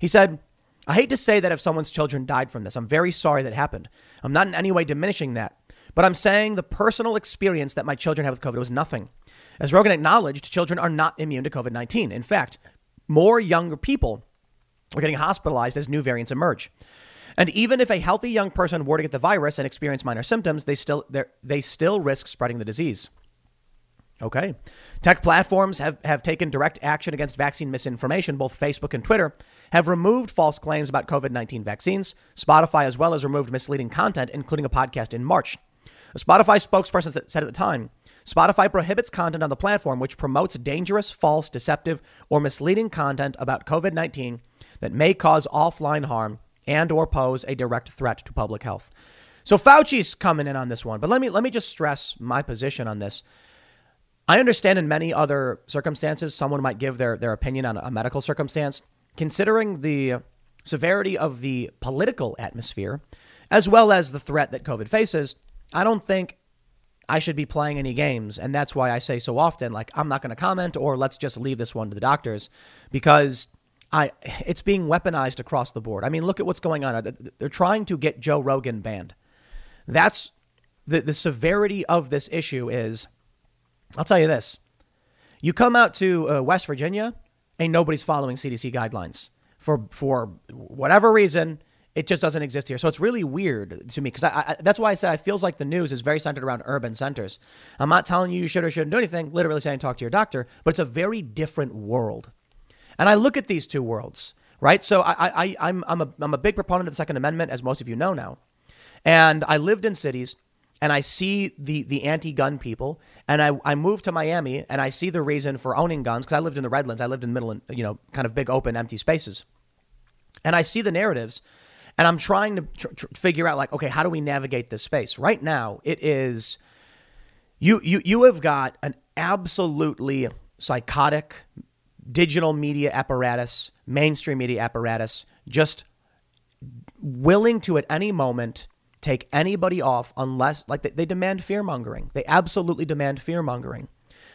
S1: He said, I hate to say that if someone's children died from this, I'm very sorry that happened. I'm not in any way diminishing that, but I'm saying the personal experience that my children have with COVID was nothing. As Rogan acknowledged, children are not immune to COVID 19. In fact, more younger people are getting hospitalized as new variants emerge. And even if a healthy young person were to get the virus and experience minor symptoms, they still they still risk spreading the disease. Okay. Tech platforms have, have taken direct action against vaccine misinformation. Both Facebook and Twitter have removed false claims about COVID 19 vaccines. Spotify, as well, as removed misleading content, including a podcast in March. A Spotify spokesperson said at the time Spotify prohibits content on the platform which promotes dangerous, false, deceptive, or misleading content about COVID-19 that may cause offline harm and or pose a direct threat to public health. So Fauci's coming in on this one, but let me let me just stress my position on this. I understand in many other circumstances someone might give their their opinion on a medical circumstance, considering the severity of the political atmosphere as well as the threat that COVID faces. I don't think I should be playing any games. And that's why I say so often, like, I'm not going to comment or let's just leave this one to the doctors because I it's being weaponized across the board. I mean, look at what's going on. They're trying to get Joe Rogan banned. That's the, the severity of this issue is, I'll tell you this. You come out to uh, West Virginia and nobody's following CDC guidelines for, for whatever reason it just doesn't exist here. So it's really weird to me because that's why I said it feels like the news is very centered around urban centers. I'm not telling you you should or shouldn't do anything, literally saying talk to your doctor, but it's a very different world. And I look at these two worlds, right? So I, I, I'm, I'm, a, I'm a big proponent of the Second Amendment, as most of you know now. And I lived in cities and I see the, the anti gun people. And I, I moved to Miami and I see the reason for owning guns because I lived in the Redlands. I lived in middle, you know, kind of big open empty spaces. And I see the narratives and I'm trying to tr- tr- figure out like, okay, how do we navigate this space? Right now, it is you you you have got an absolutely psychotic digital media apparatus, mainstream media apparatus, just willing to at any moment take anybody off unless like they, they demand fear mongering. They absolutely demand fear mongering.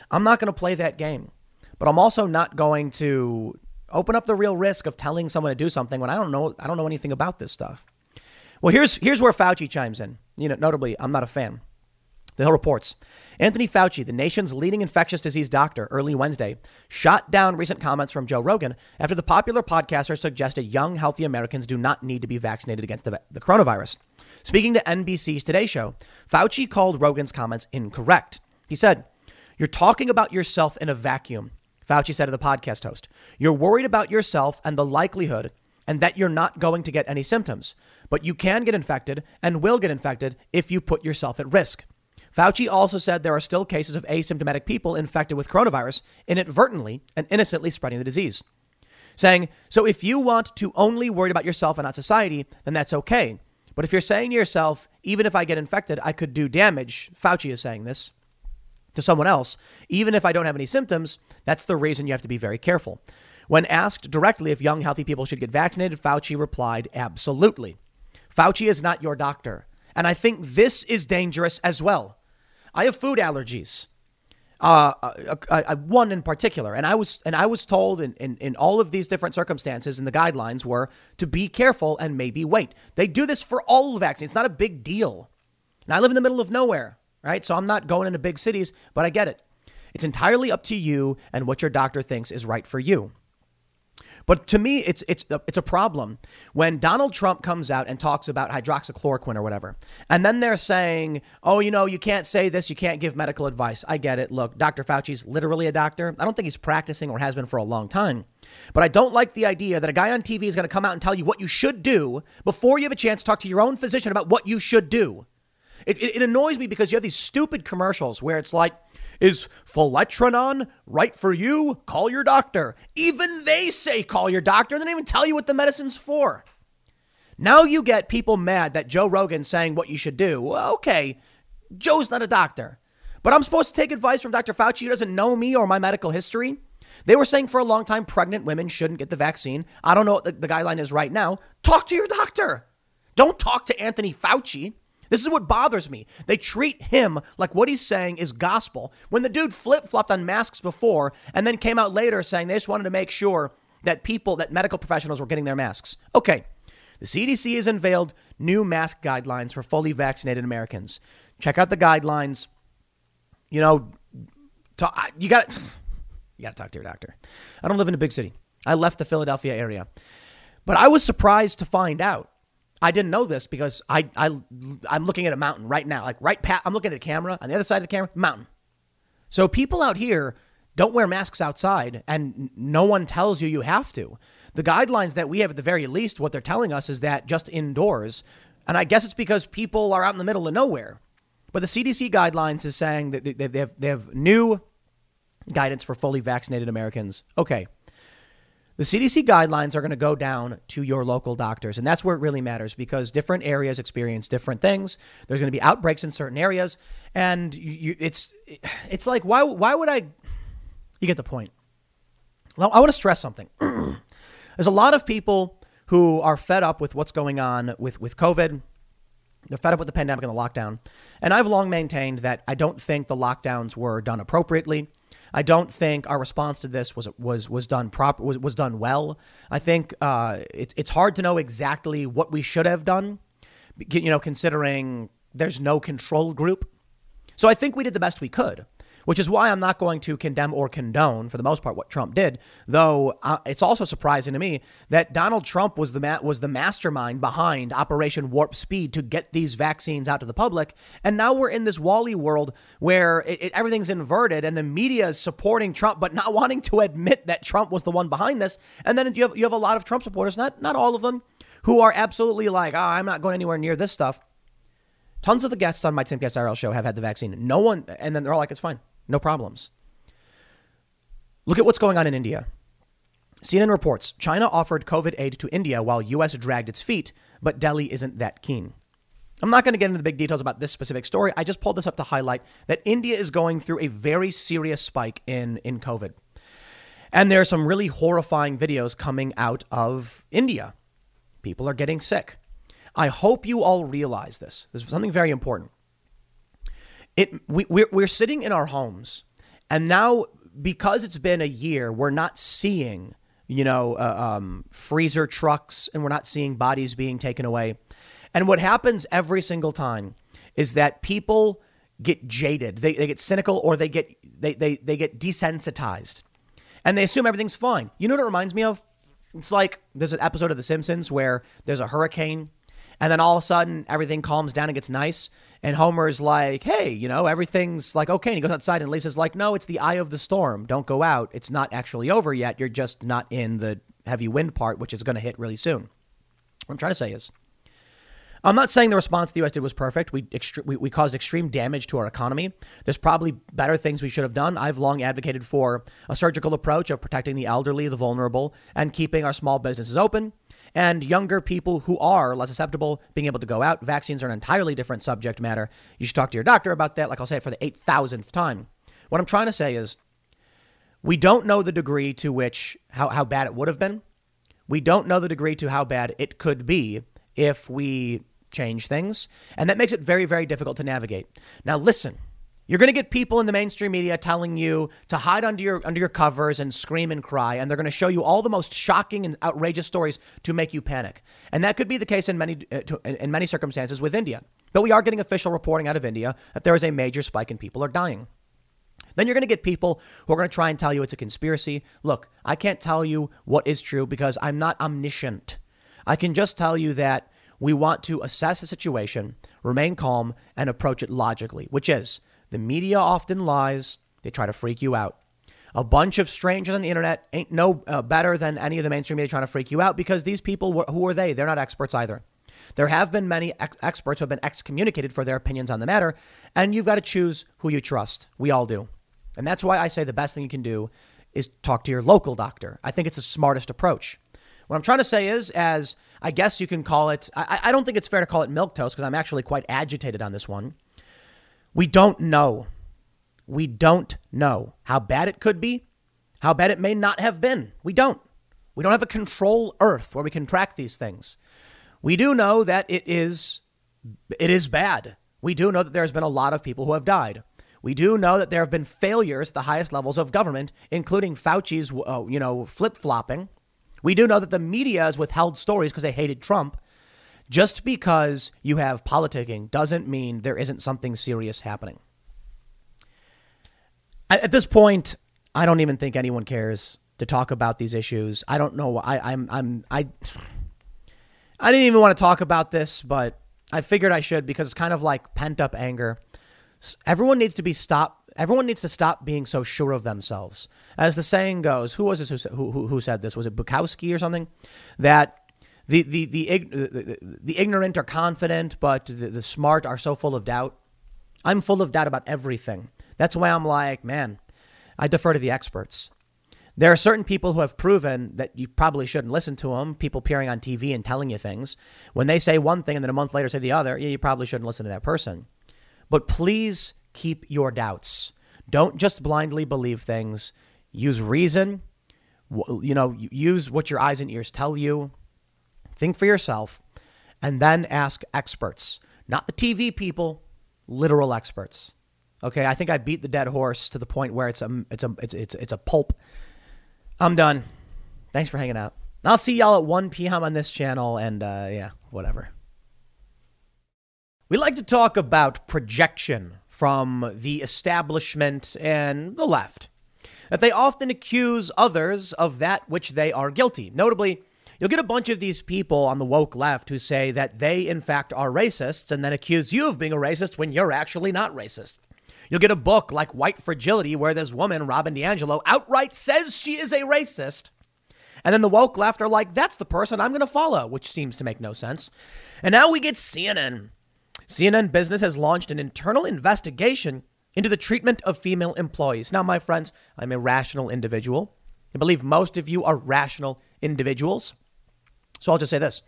S1: I'm not going to play that game, but I'm also not going to Open up the real risk of telling someone to do something when I don't know I don't know anything about this stuff. Well, here's here's where Fauci chimes in. You know, notably, I'm not a fan. The Hill reports Anthony Fauci, the nation's leading infectious disease doctor, early Wednesday shot down recent comments from Joe Rogan after the popular podcaster suggested young, healthy Americans do not need to be vaccinated against the, the coronavirus. Speaking to NBC's Today Show, Fauci called Rogan's comments incorrect. He said, You're talking about yourself in a vacuum. Fauci said to the podcast host, You're worried about yourself and the likelihood and that you're not going to get any symptoms, but you can get infected and will get infected if you put yourself at risk. Fauci also said there are still cases of asymptomatic people infected with coronavirus inadvertently and innocently spreading the disease. Saying, so if you want to only worry about yourself and not society, then that's okay. But if you're saying to yourself, even if I get infected, I could do damage, Fauci is saying this to someone else, even if I don't have any symptoms, that's the reason you have to be very careful. When asked directly if young, healthy people should get vaccinated, Fauci replied, absolutely. Fauci is not your doctor. And I think this is dangerous as well. I have food allergies. Uh, uh, uh, uh, one in particular, and I was and I was told in, in, in all of these different circumstances, and the guidelines were to be careful and maybe wait. They do this for all vaccines. It's not a big deal. And I live in the middle of nowhere, right? So I'm not going into big cities, but I get it. It's entirely up to you and what your doctor thinks is right for you. But to me, it's it's uh, it's a problem when Donald Trump comes out and talks about hydroxychloroquine or whatever, and then they're saying, "Oh, you know, you can't say this, you can't give medical advice." I get it. Look, Dr. Fauci's literally a doctor. I don't think he's practicing or has been for a long time, but I don't like the idea that a guy on TV is going to come out and tell you what you should do before you have a chance to talk to your own physician about what you should do. It, it, it annoys me because you have these stupid commercials where it's like is Faletrenon right for you? Call your doctor. Even they say call your doctor. They don't even tell you what the medicine's for. Now you get people mad that Joe Rogan's saying what you should do. Well, okay, Joe's not a doctor. But I'm supposed to take advice from Dr. Fauci who doesn't know me or my medical history. They were saying for a long time pregnant women shouldn't get the vaccine. I don't know what the, the guideline is right now. Talk to your doctor. Don't talk to Anthony Fauci. This is what bothers me. They treat him like what he's saying is gospel. When the dude flip flopped on masks before and then came out later saying they just wanted to make sure that people, that medical professionals were getting their masks. Okay. The CDC has unveiled new mask guidelines for fully vaccinated Americans. Check out the guidelines. You know, talk, you got you got to talk to your doctor. I don't live in a big city. I left the Philadelphia area. But I was surprised to find out I didn't know this because I, I, I'm looking at a mountain right now, like right pat. I'm looking at a camera on the other side of the camera, mountain. So people out here don't wear masks outside, and no one tells you you have to. The guidelines that we have, at the very least, what they're telling us is that just indoors. And I guess it's because people are out in the middle of nowhere. But the CDC guidelines is saying that they have, they have new guidance for fully vaccinated Americans. Okay, the CDC guidelines are going to go down to your local doctors. And that's where it really matters because different areas experience different things. There's going to be outbreaks in certain areas. And you, it's, it's like, why, why would I? You get the point. Well, I want to stress something. There's a lot of people who are fed up with what's going on with, with COVID. They're fed up with the pandemic and the lockdown. And I've long maintained that I don't think the lockdowns were done appropriately. I don't think our response to this was was was done proper was, was done well. I think uh, it, it's hard to know exactly what we should have done, you know, considering there's no control group. So I think we did the best we could which is why I'm not going to condemn or condone, for the most part, what Trump did. Though uh, it's also surprising to me that Donald Trump was the ma- was the mastermind behind Operation Warp Speed to get these vaccines out to the public, and now we're in this Wally world where it, it, everything's inverted, and the media is supporting Trump but not wanting to admit that Trump was the one behind this. And then you have you have a lot of Trump supporters, not not all of them, who are absolutely like, oh, I'm not going anywhere near this stuff. Tons of the guests on my Timcast IRL show have had the vaccine. No one, and then they're all like, it's fine. No problems. Look at what's going on in India. CNN reports China offered COVID aid to India while US dragged its feet, but Delhi isn't that keen. I'm not going to get into the big details about this specific story. I just pulled this up to highlight that India is going through a very serious spike in, in COVID. And there are some really horrifying videos coming out of India. People are getting sick. I hope you all realize this. This is something very important. It we we're, we're sitting in our homes, and now because it's been a year, we're not seeing you know uh, um, freezer trucks, and we're not seeing bodies being taken away. And what happens every single time is that people get jaded, they, they get cynical, or they get they, they they get desensitized, and they assume everything's fine. You know what it reminds me of? It's like there's an episode of The Simpsons where there's a hurricane, and then all of a sudden everything calms down and gets nice. And Homer's like, hey, you know, everything's like okay. And he goes outside, and Lisa's like, no, it's the eye of the storm. Don't go out. It's not actually over yet. You're just not in the heavy wind part, which is going to hit really soon. What I'm trying to say is, I'm not saying the response the U.S. did was perfect. We, we, we caused extreme damage to our economy. There's probably better things we should have done. I've long advocated for a surgical approach of protecting the elderly, the vulnerable, and keeping our small businesses open. And younger people who are less susceptible being able to go out. Vaccines are an entirely different subject matter. You should talk to your doctor about that. Like I'll say it for the 8,000th time. What I'm trying to say is we don't know the degree to which, how, how bad it would have been. We don't know the degree to how bad it could be if we change things. And that makes it very, very difficult to navigate. Now, listen. You're going to get people in the mainstream media telling you to hide under your under your covers and scream and cry, and they're going to show you all the most shocking and outrageous stories to make you panic. And that could be the case in many uh, in many circumstances with India. But we are getting official reporting out of India that there is a major spike and people are dying. Then you're going to get people who are going to try and tell you it's a conspiracy. Look, I can't tell you what is true because I'm not omniscient. I can just tell you that we want to assess the situation, remain calm, and approach it logically, which is the media often lies. They try to freak you out. A bunch of strangers on the internet ain't no uh, better than any of the mainstream media trying to freak you out because these people, who are they? They're not experts either. There have been many ex- experts who have been excommunicated for their opinions on the matter, and you've got to choose who you trust. We all do. And that's why I say the best thing you can do is talk to your local doctor. I think it's the smartest approach. What I'm trying to say is, as I guess you can call it, I, I don't think it's fair to call it milquetoast because I'm actually quite agitated on this one. We don't know. We don't know how bad it could be, how bad it may not have been. We don't. We don't have a control earth where we can track these things. We do know that it is it is bad. We do know that there's been a lot of people who have died. We do know that there have been failures at the highest levels of government, including Fauci's, uh, you know, flip flopping we do know that the media has withheld stories because they hated Trump. Just because you have politicking doesn't mean there isn't something serious happening. At this point, I don't even think anyone cares to talk about these issues. I don't know. I, I'm, I'm, I, I didn't even want to talk about this, but I figured I should because it's kind of like pent up anger. Everyone needs to be stopped Everyone needs to stop being so sure of themselves. As the saying goes, who was this who, who, who said this? Was it Bukowski or something? That the, the, the, the, the ignorant are confident, but the, the smart are so full of doubt. I'm full of doubt about everything. That's why I'm like, man, I defer to the experts. There are certain people who have proven that you probably shouldn't listen to them, people appearing on TV and telling you things. When they say one thing and then a month later say the other, you probably shouldn't listen to that person. But please keep your doubts. Don't just blindly believe things. Use reason. You know, use what your eyes and ears tell you. Think for yourself and then ask experts, not the TV people, literal experts. Okay, I think I beat the dead horse to the point where it's a it's a it's it's, it's a pulp. I'm done. Thanks for hanging out. I'll see y'all at 1 p.m. on this channel and uh, yeah, whatever. We like to talk about projection from the establishment and the left, that they often accuse others of that which they are guilty. Notably, you'll get a bunch of these people on the woke left who say that they, in fact, are racists and then accuse you of being a racist when you're actually not racist. You'll get a book like White Fragility, where this woman, Robin DiAngelo, outright says she is a racist. And then the woke left are like, that's the person I'm going to follow, which seems to make no sense. And now we get CNN CNN Business has launched an internal investigation into the treatment of female employees. Now, my friends, I'm a rational individual. I believe most of you are rational individuals. So I'll just say this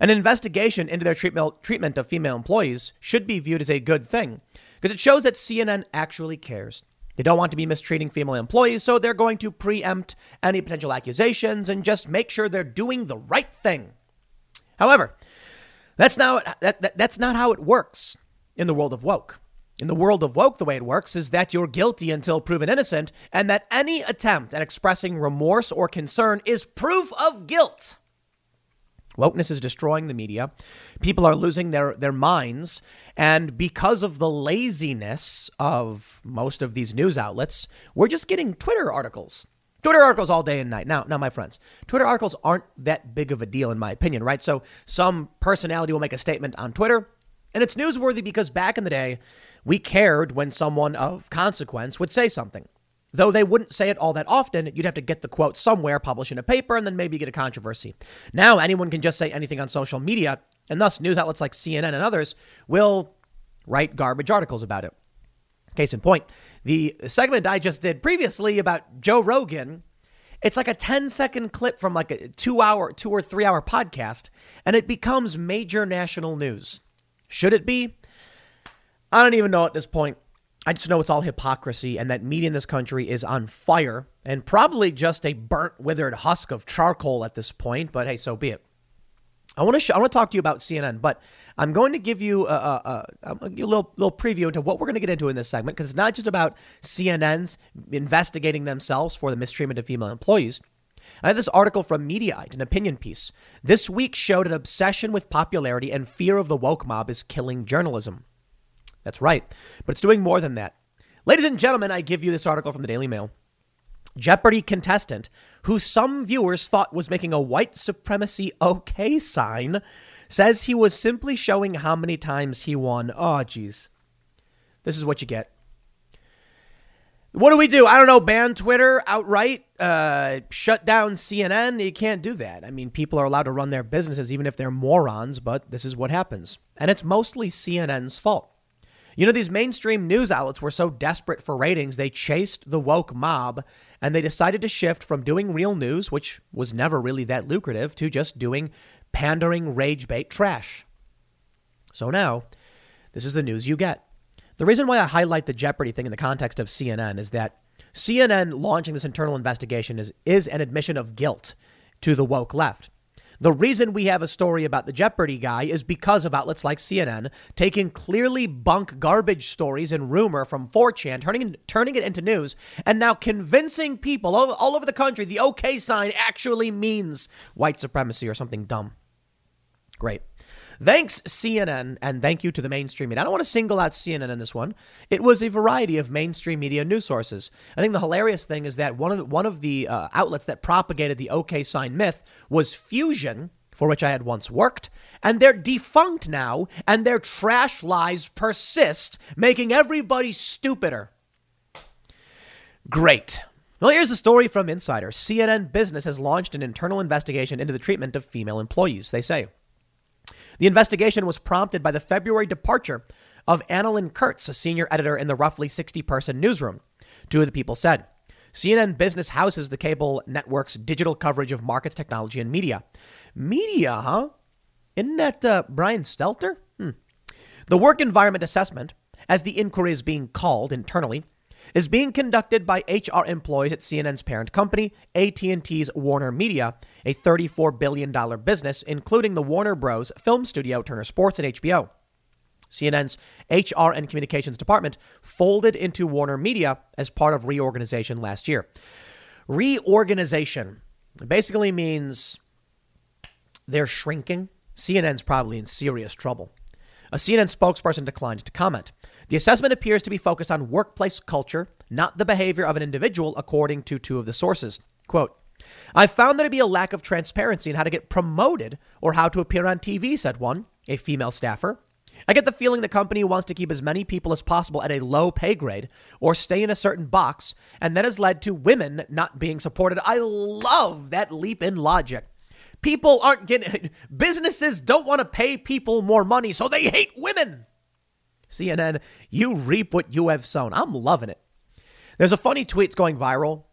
S1: an investigation into their treatment of female employees should be viewed as a good thing because it shows that CNN actually cares. They don't want to be mistreating female employees, so they're going to preempt any potential accusations and just make sure they're doing the right thing. However, that's not that, that, that's not how it works in the world of woke. In the world of woke, the way it works is that you're guilty until proven innocent, and that any attempt at expressing remorse or concern is proof of guilt. Wokeness is destroying the media. People are losing their, their minds. And because of the laziness of most of these news outlets, we're just getting Twitter articles Twitter articles all day and night. Now, now, my friends, Twitter articles aren't that big of a deal in my opinion, right? So some personality will make a statement on Twitter, and it's newsworthy because back in the day, we cared when someone of consequence would say something. Though they wouldn't say it all that often, you'd have to get the quote somewhere, publish in a paper, and then maybe get a controversy. Now anyone can just say anything on social media, And thus, news outlets like CNN and others will write garbage articles about it. Case in point, the segment I just did previously about Joe Rogan, it's like a 10 second clip from like a two hour, two or three hour podcast, and it becomes major national news. Should it be? I don't even know at this point. I just know it's all hypocrisy and that media in this country is on fire and probably just a burnt, withered husk of charcoal at this point, but hey, so be it. I want to sh- I want to talk to you about CNN, but I'm going to give you a, a, a, a little little preview into what we're going to get into in this segment because it's not just about CNN's investigating themselves for the mistreatment of female employees. I have this article from Mediaite, an opinion piece. This week showed an obsession with popularity and fear of the woke mob is killing journalism. That's right, but it's doing more than that. Ladies and gentlemen, I give you this article from the Daily Mail. Jeopardy contestant, who some viewers thought was making a white supremacy okay sign, says he was simply showing how many times he won. Oh, geez. This is what you get. What do we do? I don't know. Ban Twitter outright? Uh, shut down CNN? You can't do that. I mean, people are allowed to run their businesses even if they're morons, but this is what happens. And it's mostly CNN's fault. You know, these mainstream news outlets were so desperate for ratings, they chased the woke mob and they decided to shift from doing real news, which was never really that lucrative, to just doing pandering rage bait trash. So now, this is the news you get. The reason why I highlight the Jeopardy thing in the context of CNN is that CNN launching this internal investigation is, is an admission of guilt to the woke left. The reason we have a story about the Jeopardy guy is because of outlets like CNN taking clearly bunk garbage stories and rumor from 4chan, turning, turning it into news, and now convincing people all, all over the country the OK sign actually means white supremacy or something dumb. Great. Thanks, CNN, and thank you to the mainstream media. I don't want to single out CNN in this one. It was a variety of mainstream media news sources. I think the hilarious thing is that one of the, one of the uh, outlets that propagated the OK sign myth was Fusion, for which I had once worked, and they're defunct now, and their trash lies persist, making everybody stupider. Great. Well, here's the story from Insider. CNN Business has launched an internal investigation into the treatment of female employees, they say. The investigation was prompted by the February departure of Annalyn Kurtz, a senior editor in the roughly 60 person newsroom. Two of the people said, CNN Business houses the cable network's digital coverage of markets, technology, and media. Media, huh? Isn't that uh, Brian Stelter? Hmm. The work environment assessment, as the inquiry is being called internally, is being conducted by HR employees at CNN's parent company, AT&T's Warner Media, a $34 billion business, including the Warner Bros. film studio, Turner Sports, and HBO. CNN's HR and communications department folded into Warner Media as part of reorganization last year. Reorganization basically means they're shrinking. CNN's probably in serious trouble. A CNN spokesperson declined to comment. The assessment appears to be focused on workplace culture, not the behavior of an individual, according to two of the sources. Quote, I found there to be a lack of transparency in how to get promoted or how to appear on TV, said one, a female staffer. I get the feeling the company wants to keep as many people as possible at a low pay grade or stay in a certain box, and that has led to women not being supported. I love that leap in logic. People aren't getting, businesses don't want to pay people more money, so they hate women. CNN, you reap what you have sown. I'm loving it. There's a funny tweet going viral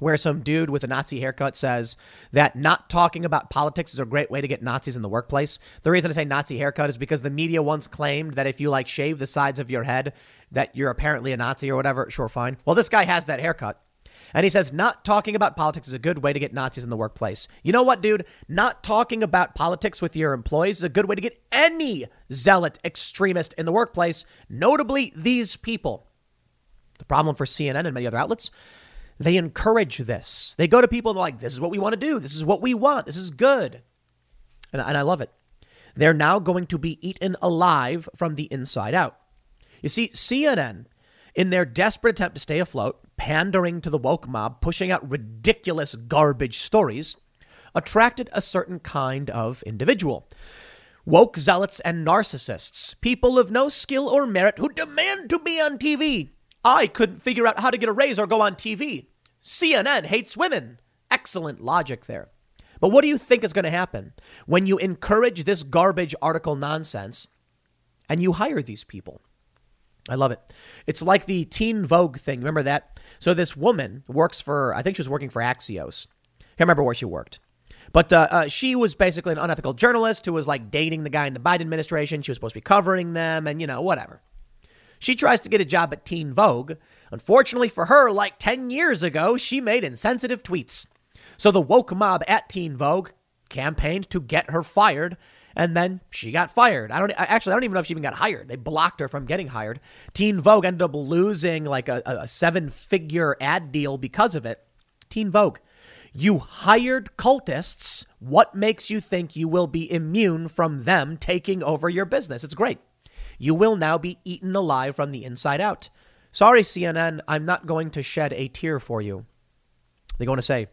S1: where some dude with a Nazi haircut says that not talking about politics is a great way to get Nazis in the workplace. The reason I say Nazi haircut is because the media once claimed that if you like shave the sides of your head, that you're apparently a Nazi or whatever. Sure, fine. Well, this guy has that haircut. And he says, not talking about politics is a good way to get Nazis in the workplace. You know what, dude? Not talking about politics with your employees is a good way to get any zealot extremist in the workplace, notably these people. The problem for CNN and many other outlets, they encourage this. They go to people and like, this is what we want to do. This is what we want. This is good. And, and I love it. They're now going to be eaten alive from the inside out. You see, CNN, in their desperate attempt to stay afloat, pandering to the woke mob, pushing out ridiculous garbage stories, attracted a certain kind of individual. Woke zealots and narcissists, people of no skill or merit who demand to be on TV. I couldn't figure out how to get a raise or go on TV. CNN hates women. Excellent logic there. But what do you think is going to happen when you encourage this garbage article nonsense and you hire these people? I love it. It's like the Teen Vogue thing. Remember that? So this woman works for, I think she was working for Axios. Can't remember where she worked. But uh, uh, she was basically an unethical journalist who was like dating the guy in the Biden administration. She was supposed to be covering them and, you know, whatever. She tries to get a job at Teen Vogue. Unfortunately for her, like 10 years ago, she made insensitive tweets. So the woke mob at Teen Vogue campaigned to get her fired, and then she got fired. I don't actually I don't even know if she even got hired. They blocked her from getting hired. Teen Vogue ended up losing like a, a seven-figure ad deal because of it. Teen Vogue. You hired cultists. What makes you think you will be immune from them taking over your business? It's great. You will now be eaten alive from the inside out. Sorry, CNN, I'm not going to shed a tear for you. They're going to say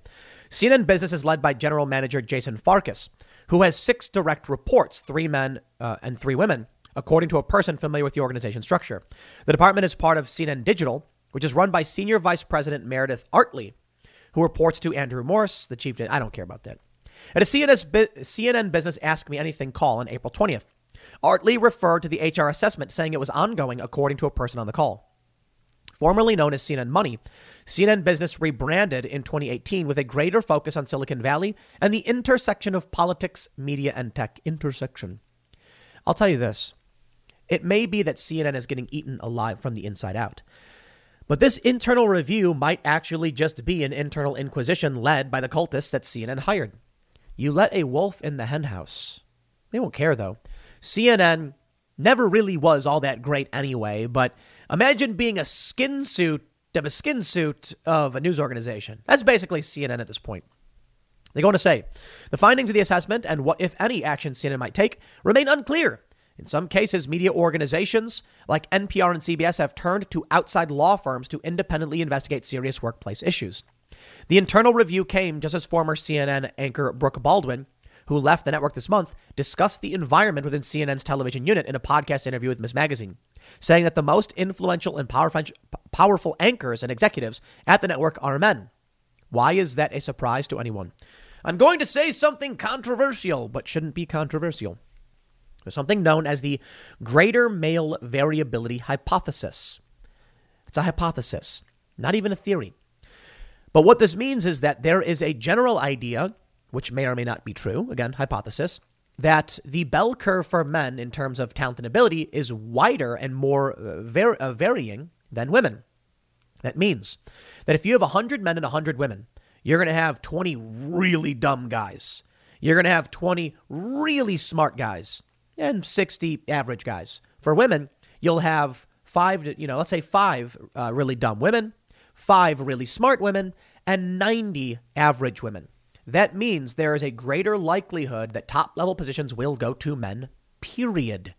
S1: CNN Business is led by General Manager Jason Farkas, who has six direct reports, three men uh, and three women, according to a person familiar with the organization structure. The department is part of CNN Digital, which is run by Senior Vice President Meredith Artley, who reports to Andrew Morse, the chief. I don't care about that. At a CNN Business Ask Me Anything call on April 20th, Artley referred to the HR assessment, saying it was ongoing, according to a person on the call. Formerly known as CNN Money, CNN Business rebranded in 2018 with a greater focus on Silicon Valley and the intersection of politics, media, and tech. Intersection. I'll tell you this it may be that CNN is getting eaten alive from the inside out. But this internal review might actually just be an internal inquisition led by the cultists that CNN hired. You let a wolf in the henhouse. They won't care, though. CNN never really was all that great anyway, but imagine being a skin suit of a skin suit of a news organization. That's basically CNN at this point. They go on to say the findings of the assessment and what, if any, action CNN might take remain unclear. In some cases, media organizations like NPR and CBS have turned to outside law firms to independently investigate serious workplace issues. The internal review came just as former CNN anchor Brooke Baldwin who left the network this month, discussed the environment within CNN's television unit in a podcast interview with Ms. Magazine, saying that the most influential and powerful anchors and executives at the network are men. Why is that a surprise to anyone? I'm going to say something controversial, but shouldn't be controversial. There's something known as the greater male variability hypothesis. It's a hypothesis, not even a theory. But what this means is that there is a general idea which may or may not be true, again, hypothesis, that the bell curve for men in terms of talent and ability is wider and more uh, var- uh, varying than women. That means that if you have 100 men and 100 women, you're going to have 20 really dumb guys. You're going to have 20 really smart guys and 60 average guys. For women, you'll have five, you know, let's say five uh, really dumb women, five really smart women, and 90 average women. That means there is a greater likelihood that top level positions will go to men, period.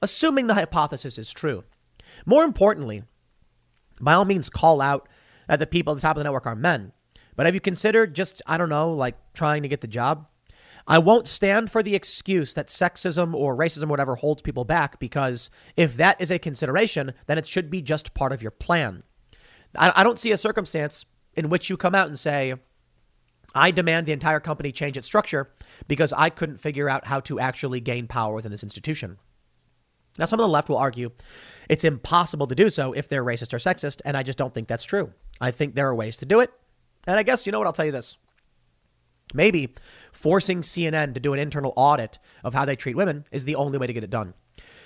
S1: Assuming the hypothesis is true. More importantly, by all means, call out that the people at the top of the network are men. But have you considered just, I don't know, like trying to get the job? I won't stand for the excuse that sexism or racism or whatever holds people back because if that is a consideration, then it should be just part of your plan. I, I don't see a circumstance in which you come out and say, I demand the entire company change its structure because I couldn't figure out how to actually gain power within this institution. Now, some of the left will argue it's impossible to do so if they're racist or sexist, and I just don't think that's true. I think there are ways to do it. And I guess, you know what, I'll tell you this. Maybe forcing CNN to do an internal audit of how they treat women is the only way to get it done.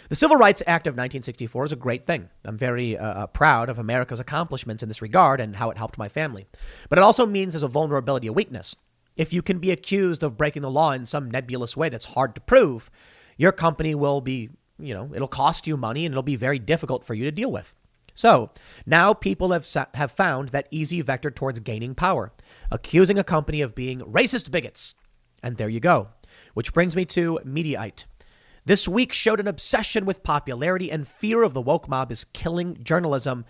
S1: The Civil Rights Act of 1964 is a great thing. I'm very uh, uh, proud of America's accomplishments in this regard and how it helped my family. But it also means there's a vulnerability, a weakness. If you can be accused of breaking the law in some nebulous way that's hard to prove, your company will be, you know, it'll cost you money and it'll be very difficult for you to deal with. So now people have, have found that easy vector towards gaining power, accusing a company of being racist bigots. And there you go. Which brings me to Mediaite. This week showed an obsession with popularity and fear of the woke mob is killing journalism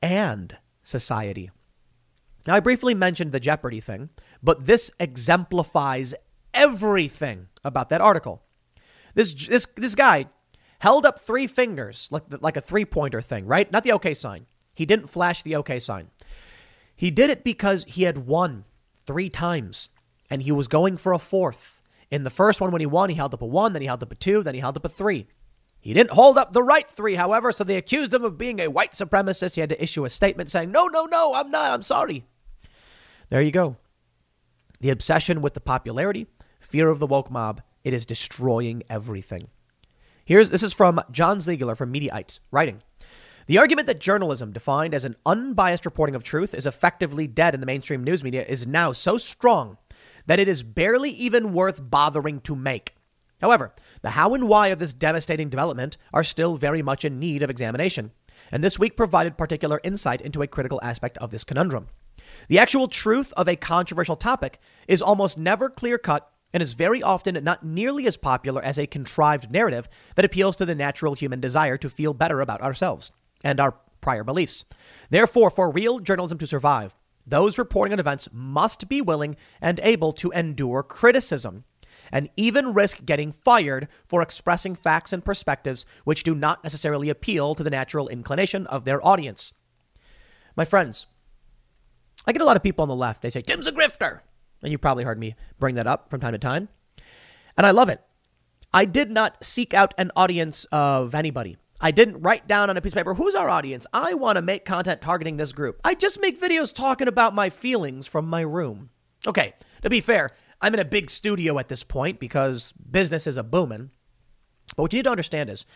S1: and society. Now, I briefly mentioned the Jeopardy thing, but this exemplifies everything about that article. This, this, this guy held up three fingers, like, like a three pointer thing, right? Not the OK sign. He didn't flash the OK sign. He did it because he had won three times and he was going for a fourth. In the first one, when he won, he held up a one, then he held up a two, then he held up a three. He didn't hold up the right three, however, so they accused him of being a white supremacist. He had to issue a statement saying, No, no, no, I'm not, I'm sorry. There you go. The obsession with the popularity, fear of the woke mob, it is destroying everything. Here's this is from John Ziegler from Mediaite, writing. The argument that journalism, defined as an unbiased reporting of truth, is effectively dead in the mainstream news media is now so strong that it is barely even worth bothering to make. However, the how and why of this devastating development are still very much in need of examination, and this week provided particular insight into a critical aspect of this conundrum. The actual truth of a controversial topic is almost never clear cut and is very often not nearly as popular as a contrived narrative that appeals to the natural human desire to feel better about ourselves and our prior beliefs. Therefore, for real journalism to survive, those reporting on events must be willing and able to endure criticism and even risk getting fired for expressing facts and perspectives which do not necessarily appeal to the natural inclination of their audience. My friends, I get a lot of people on the left. They say, Tim's a grifter. And you've probably heard me bring that up from time to time. And I love it. I did not seek out an audience of anybody. I didn't write down on a piece of paper, who's our audience? I want to make content targeting this group. I just make videos talking about my feelings from my room. Okay, to be fair, I'm in a big studio at this point because business is a booming. But what you need to understand is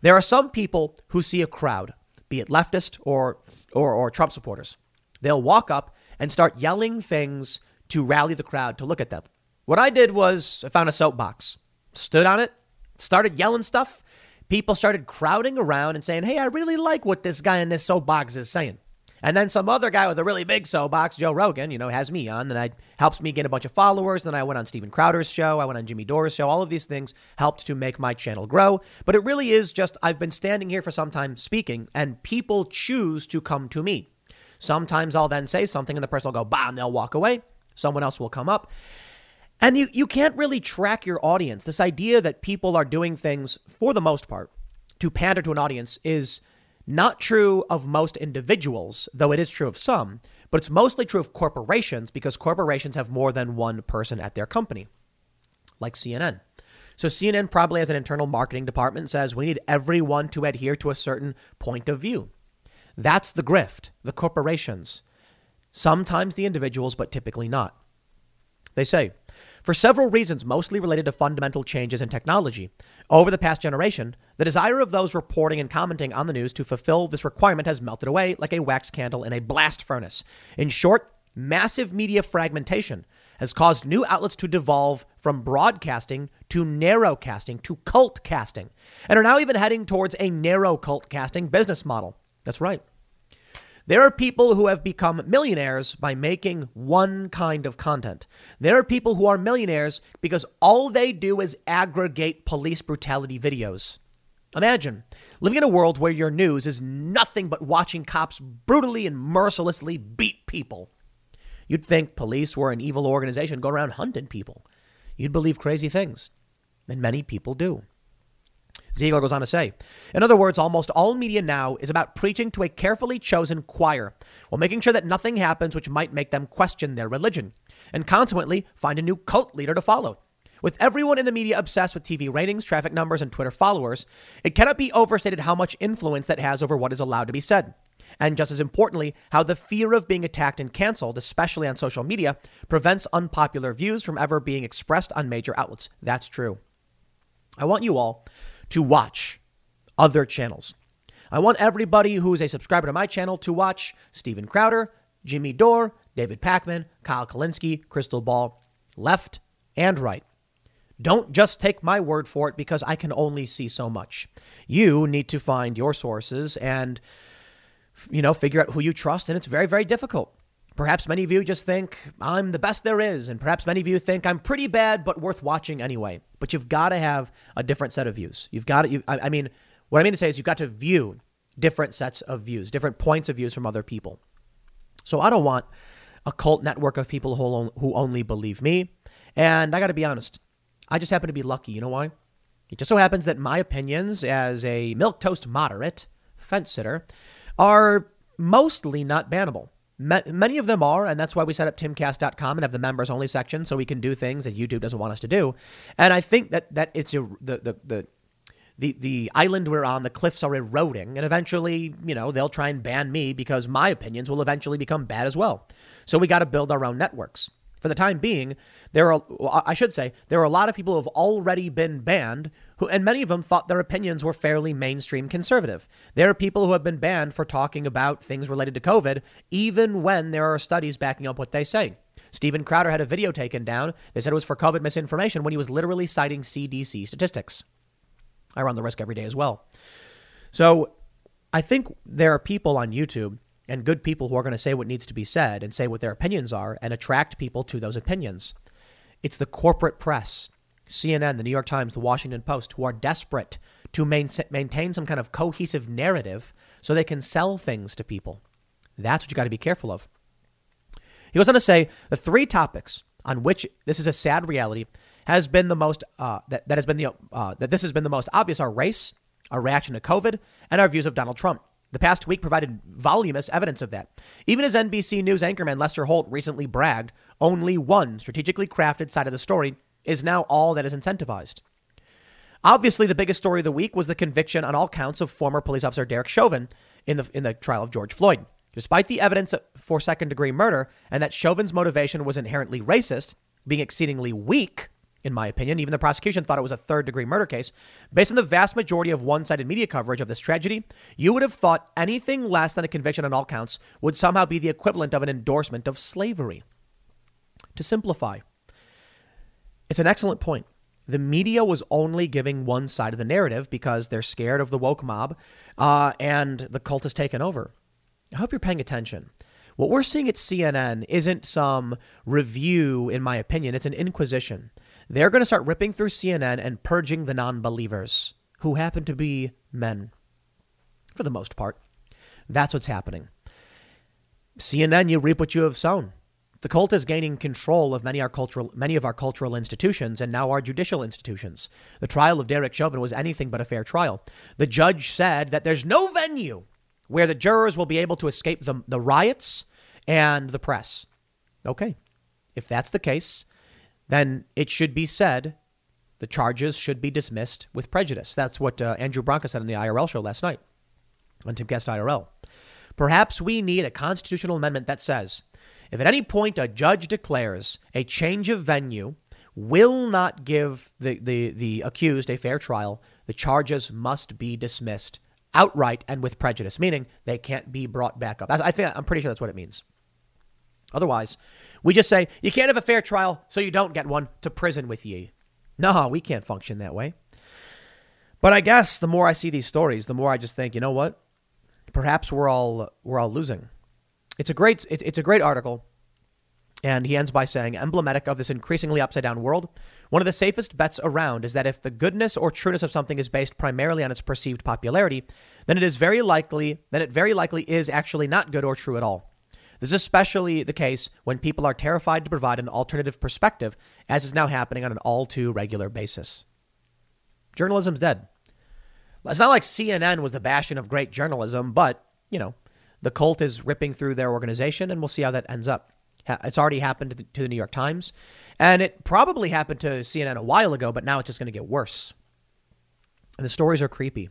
S1: there are some people who see a crowd, be it leftist or, or, or Trump supporters. They'll walk up and start yelling things to rally the crowd to look at them. What I did was I found a soapbox, stood on it, started yelling stuff. People started crowding around and saying, Hey, I really like what this guy in this soapbox is saying. And then some other guy with a really big soapbox, Joe Rogan, you know, has me on. Then I helps me get a bunch of followers. Then I went on Steven Crowder's show. I went on Jimmy Dore's show. All of these things helped to make my channel grow. But it really is just I've been standing here for some time speaking, and people choose to come to me. Sometimes I'll then say something, and the person will go, bah, and they'll walk away. Someone else will come up. And you, you can't really track your audience. This idea that people are doing things, for the most part, to pander to an audience is not true of most individuals, though it is true of some, but it's mostly true of corporations because corporations have more than one person at their company, like CNN. So CNN probably has an internal marketing department says we need everyone to adhere to a certain point of view. That's the grift, the corporations. Sometimes the individuals, but typically not. They say, for several reasons, mostly related to fundamental changes in technology. Over the past generation, the desire of those reporting and commenting on the news to fulfill this requirement has melted away like a wax candle in a blast furnace. In short, massive media fragmentation has caused new outlets to devolve from broadcasting to narrowcasting to cult casting, and are now even heading towards a narrow cult casting business model. That's right. There are people who have become millionaires by making one kind of content. There are people who are millionaires because all they do is aggregate police brutality videos. Imagine living in a world where your news is nothing but watching cops brutally and mercilessly beat people. You'd think police were an evil organization going around hunting people. You'd believe crazy things. And many people do. Ziegler goes on to say, in other words, almost all media now is about preaching to a carefully chosen choir while making sure that nothing happens which might make them question their religion and consequently find a new cult leader to follow. With everyone in the media obsessed with TV ratings, traffic numbers, and Twitter followers, it cannot be overstated how much influence that has over what is allowed to be said. And just as importantly, how the fear of being attacked and canceled, especially on social media, prevents unpopular views from ever being expressed on major outlets. That's true. I want you all to watch other channels. I want everybody who's a subscriber to my channel to watch Steven Crowder, Jimmy Dore, David Pakman, Kyle Kulinski, Krystal Ball, left and right. Don't just take my word for it because I can only see so much. You need to find your sources and you know, figure out who you trust and it's very very difficult. Perhaps many of you just think I'm the best there is, and perhaps many of you think I'm pretty bad but worth watching anyway. But you've got to have a different set of views. You've got to, you, I, I mean, what I mean to say is you've got to view different sets of views, different points of views from other people. So I don't want a cult network of people who, who only believe me. And I got to be honest, I just happen to be lucky. You know why? It just so happens that my opinions as a milquetoast moderate fence sitter are mostly not bannable. Many of them are, and that's why we set up timcast.com and have the members only section so we can do things that YouTube doesn't want us to do. And I think that that it's a, the, the the the the island we're on, the cliffs are eroding, and eventually, you know, they'll try and ban me because my opinions will eventually become bad as well. So we got to build our own networks. For the time being, there are I should say there are a lot of people who have already been banned who and many of them thought their opinions were fairly mainstream conservative. There are people who have been banned for talking about things related to COVID even when there are studies backing up what they say. Steven Crowder had a video taken down. They said it was for COVID misinformation when he was literally citing CDC statistics. I run the risk every day as well. So I think there are people on YouTube and good people who are going to say what needs to be said and say what their opinions are and attract people to those opinions. It's the corporate press, CNN, the New York Times, the Washington Post, who are desperate to main, maintain some kind of cohesive narrative so they can sell things to people. That's what you got to be careful of. He goes on to say the three topics on which this is a sad reality has been the most uh, that, that has been the uh, that this has been the most obvious are race, our reaction to COVID, and our views of Donald Trump. The past week provided voluminous evidence of that. Even as NBC News anchorman Lester Holt recently bragged, only one strategically crafted side of the story is now all that is incentivized. Obviously, the biggest story of the week was the conviction on all counts of former police officer Derek Chauvin in the, in the trial of George Floyd. Despite the evidence for second degree murder and that Chauvin's motivation was inherently racist, being exceedingly weak, in my opinion. Even the prosecution thought it was a third degree murder case. Based on the vast majority of one sided media coverage of this tragedy, you would have thought anything less than a conviction on all counts would somehow be the equivalent of an endorsement of slavery. To simplify, it's an excellent point. The media was only giving one side of the narrative because they're scared of the woke mob uh, and the cult has taken over. I hope you're paying attention. What we're seeing at CNN isn't some review, in my opinion, it's an inquisition. They're going to start ripping through CNN and purging the non believers, who happen to be men, for the most part. That's what's happening. CNN, you reap what you have sown. The cult is gaining control of many, our cultural, many of our cultural institutions and now our judicial institutions. The trial of Derek Chauvin was anything but a fair trial. The judge said that there's no venue where the jurors will be able to escape the, the riots and the press. Okay. If that's the case, then it should be said the charges should be dismissed with prejudice. That's what uh, Andrew Branca said on the IRL show last night on Timcast IRL. Perhaps we need a constitutional amendment that says if at any point a judge declares a change of venue will not give the, the, the accused a fair trial, the charges must be dismissed outright and with prejudice, meaning they can't be brought back up. I think I'm pretty sure that's what it means. Otherwise, we just say, you can't have a fair trial, so you don't get one to prison with ye. No, we can't function that way. But I guess the more I see these stories, the more I just think, you know what? Perhaps we're all we're all losing. It's a great it, it's a great article. And he ends by saying, emblematic of this increasingly upside down world, one of the safest bets around is that if the goodness or trueness of something is based primarily on its perceived popularity, then it is very likely then it very likely is actually not good or true at all. This is especially the case when people are terrified to provide an alternative perspective, as is now happening on an all too regular basis. Journalism's dead. It's not like CNN was the bastion of great journalism, but, you know, the cult is ripping through their organization, and we'll see how that ends up. It's already happened to the New York Times, and it probably happened to CNN a while ago, but now it's just going to get worse. And the stories are creepy.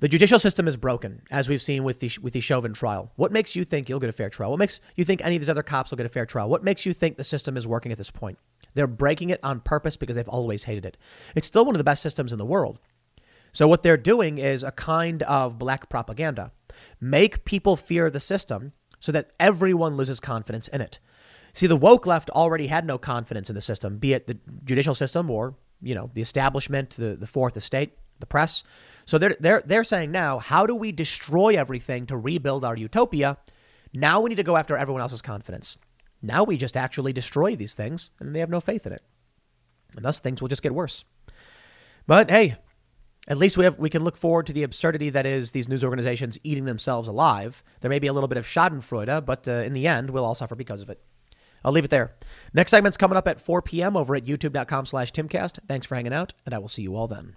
S1: The judicial system is broken, as we've seen with the with the Chauvin trial. What makes you think you'll get a fair trial? What makes you think any of these other cops will get a fair trial? What makes you think the system is working at this point? They're breaking it on purpose because they've always hated it. It's still one of the best systems in the world. So what they're doing is a kind of black propaganda. Make people fear the system so that everyone loses confidence in it. See, the woke left already had no confidence in the system, be it the judicial system or, you know, the establishment, the, the fourth estate, the press. So they're, they're, they're saying now, how do we destroy everything to rebuild our utopia? Now we need to go after everyone else's confidence. Now we just actually destroy these things and they have no faith in it. And thus things will just get worse. But hey, at least we have we can look forward to the absurdity that is these news organizations eating themselves alive. There may be a little bit of Schadenfreude, but uh, in the end, we'll all suffer because of it. I'll leave it there. Next segment's coming up at 4 p.m. over at youtube.com slash timcast. Thanks for hanging out, and I will see you all then.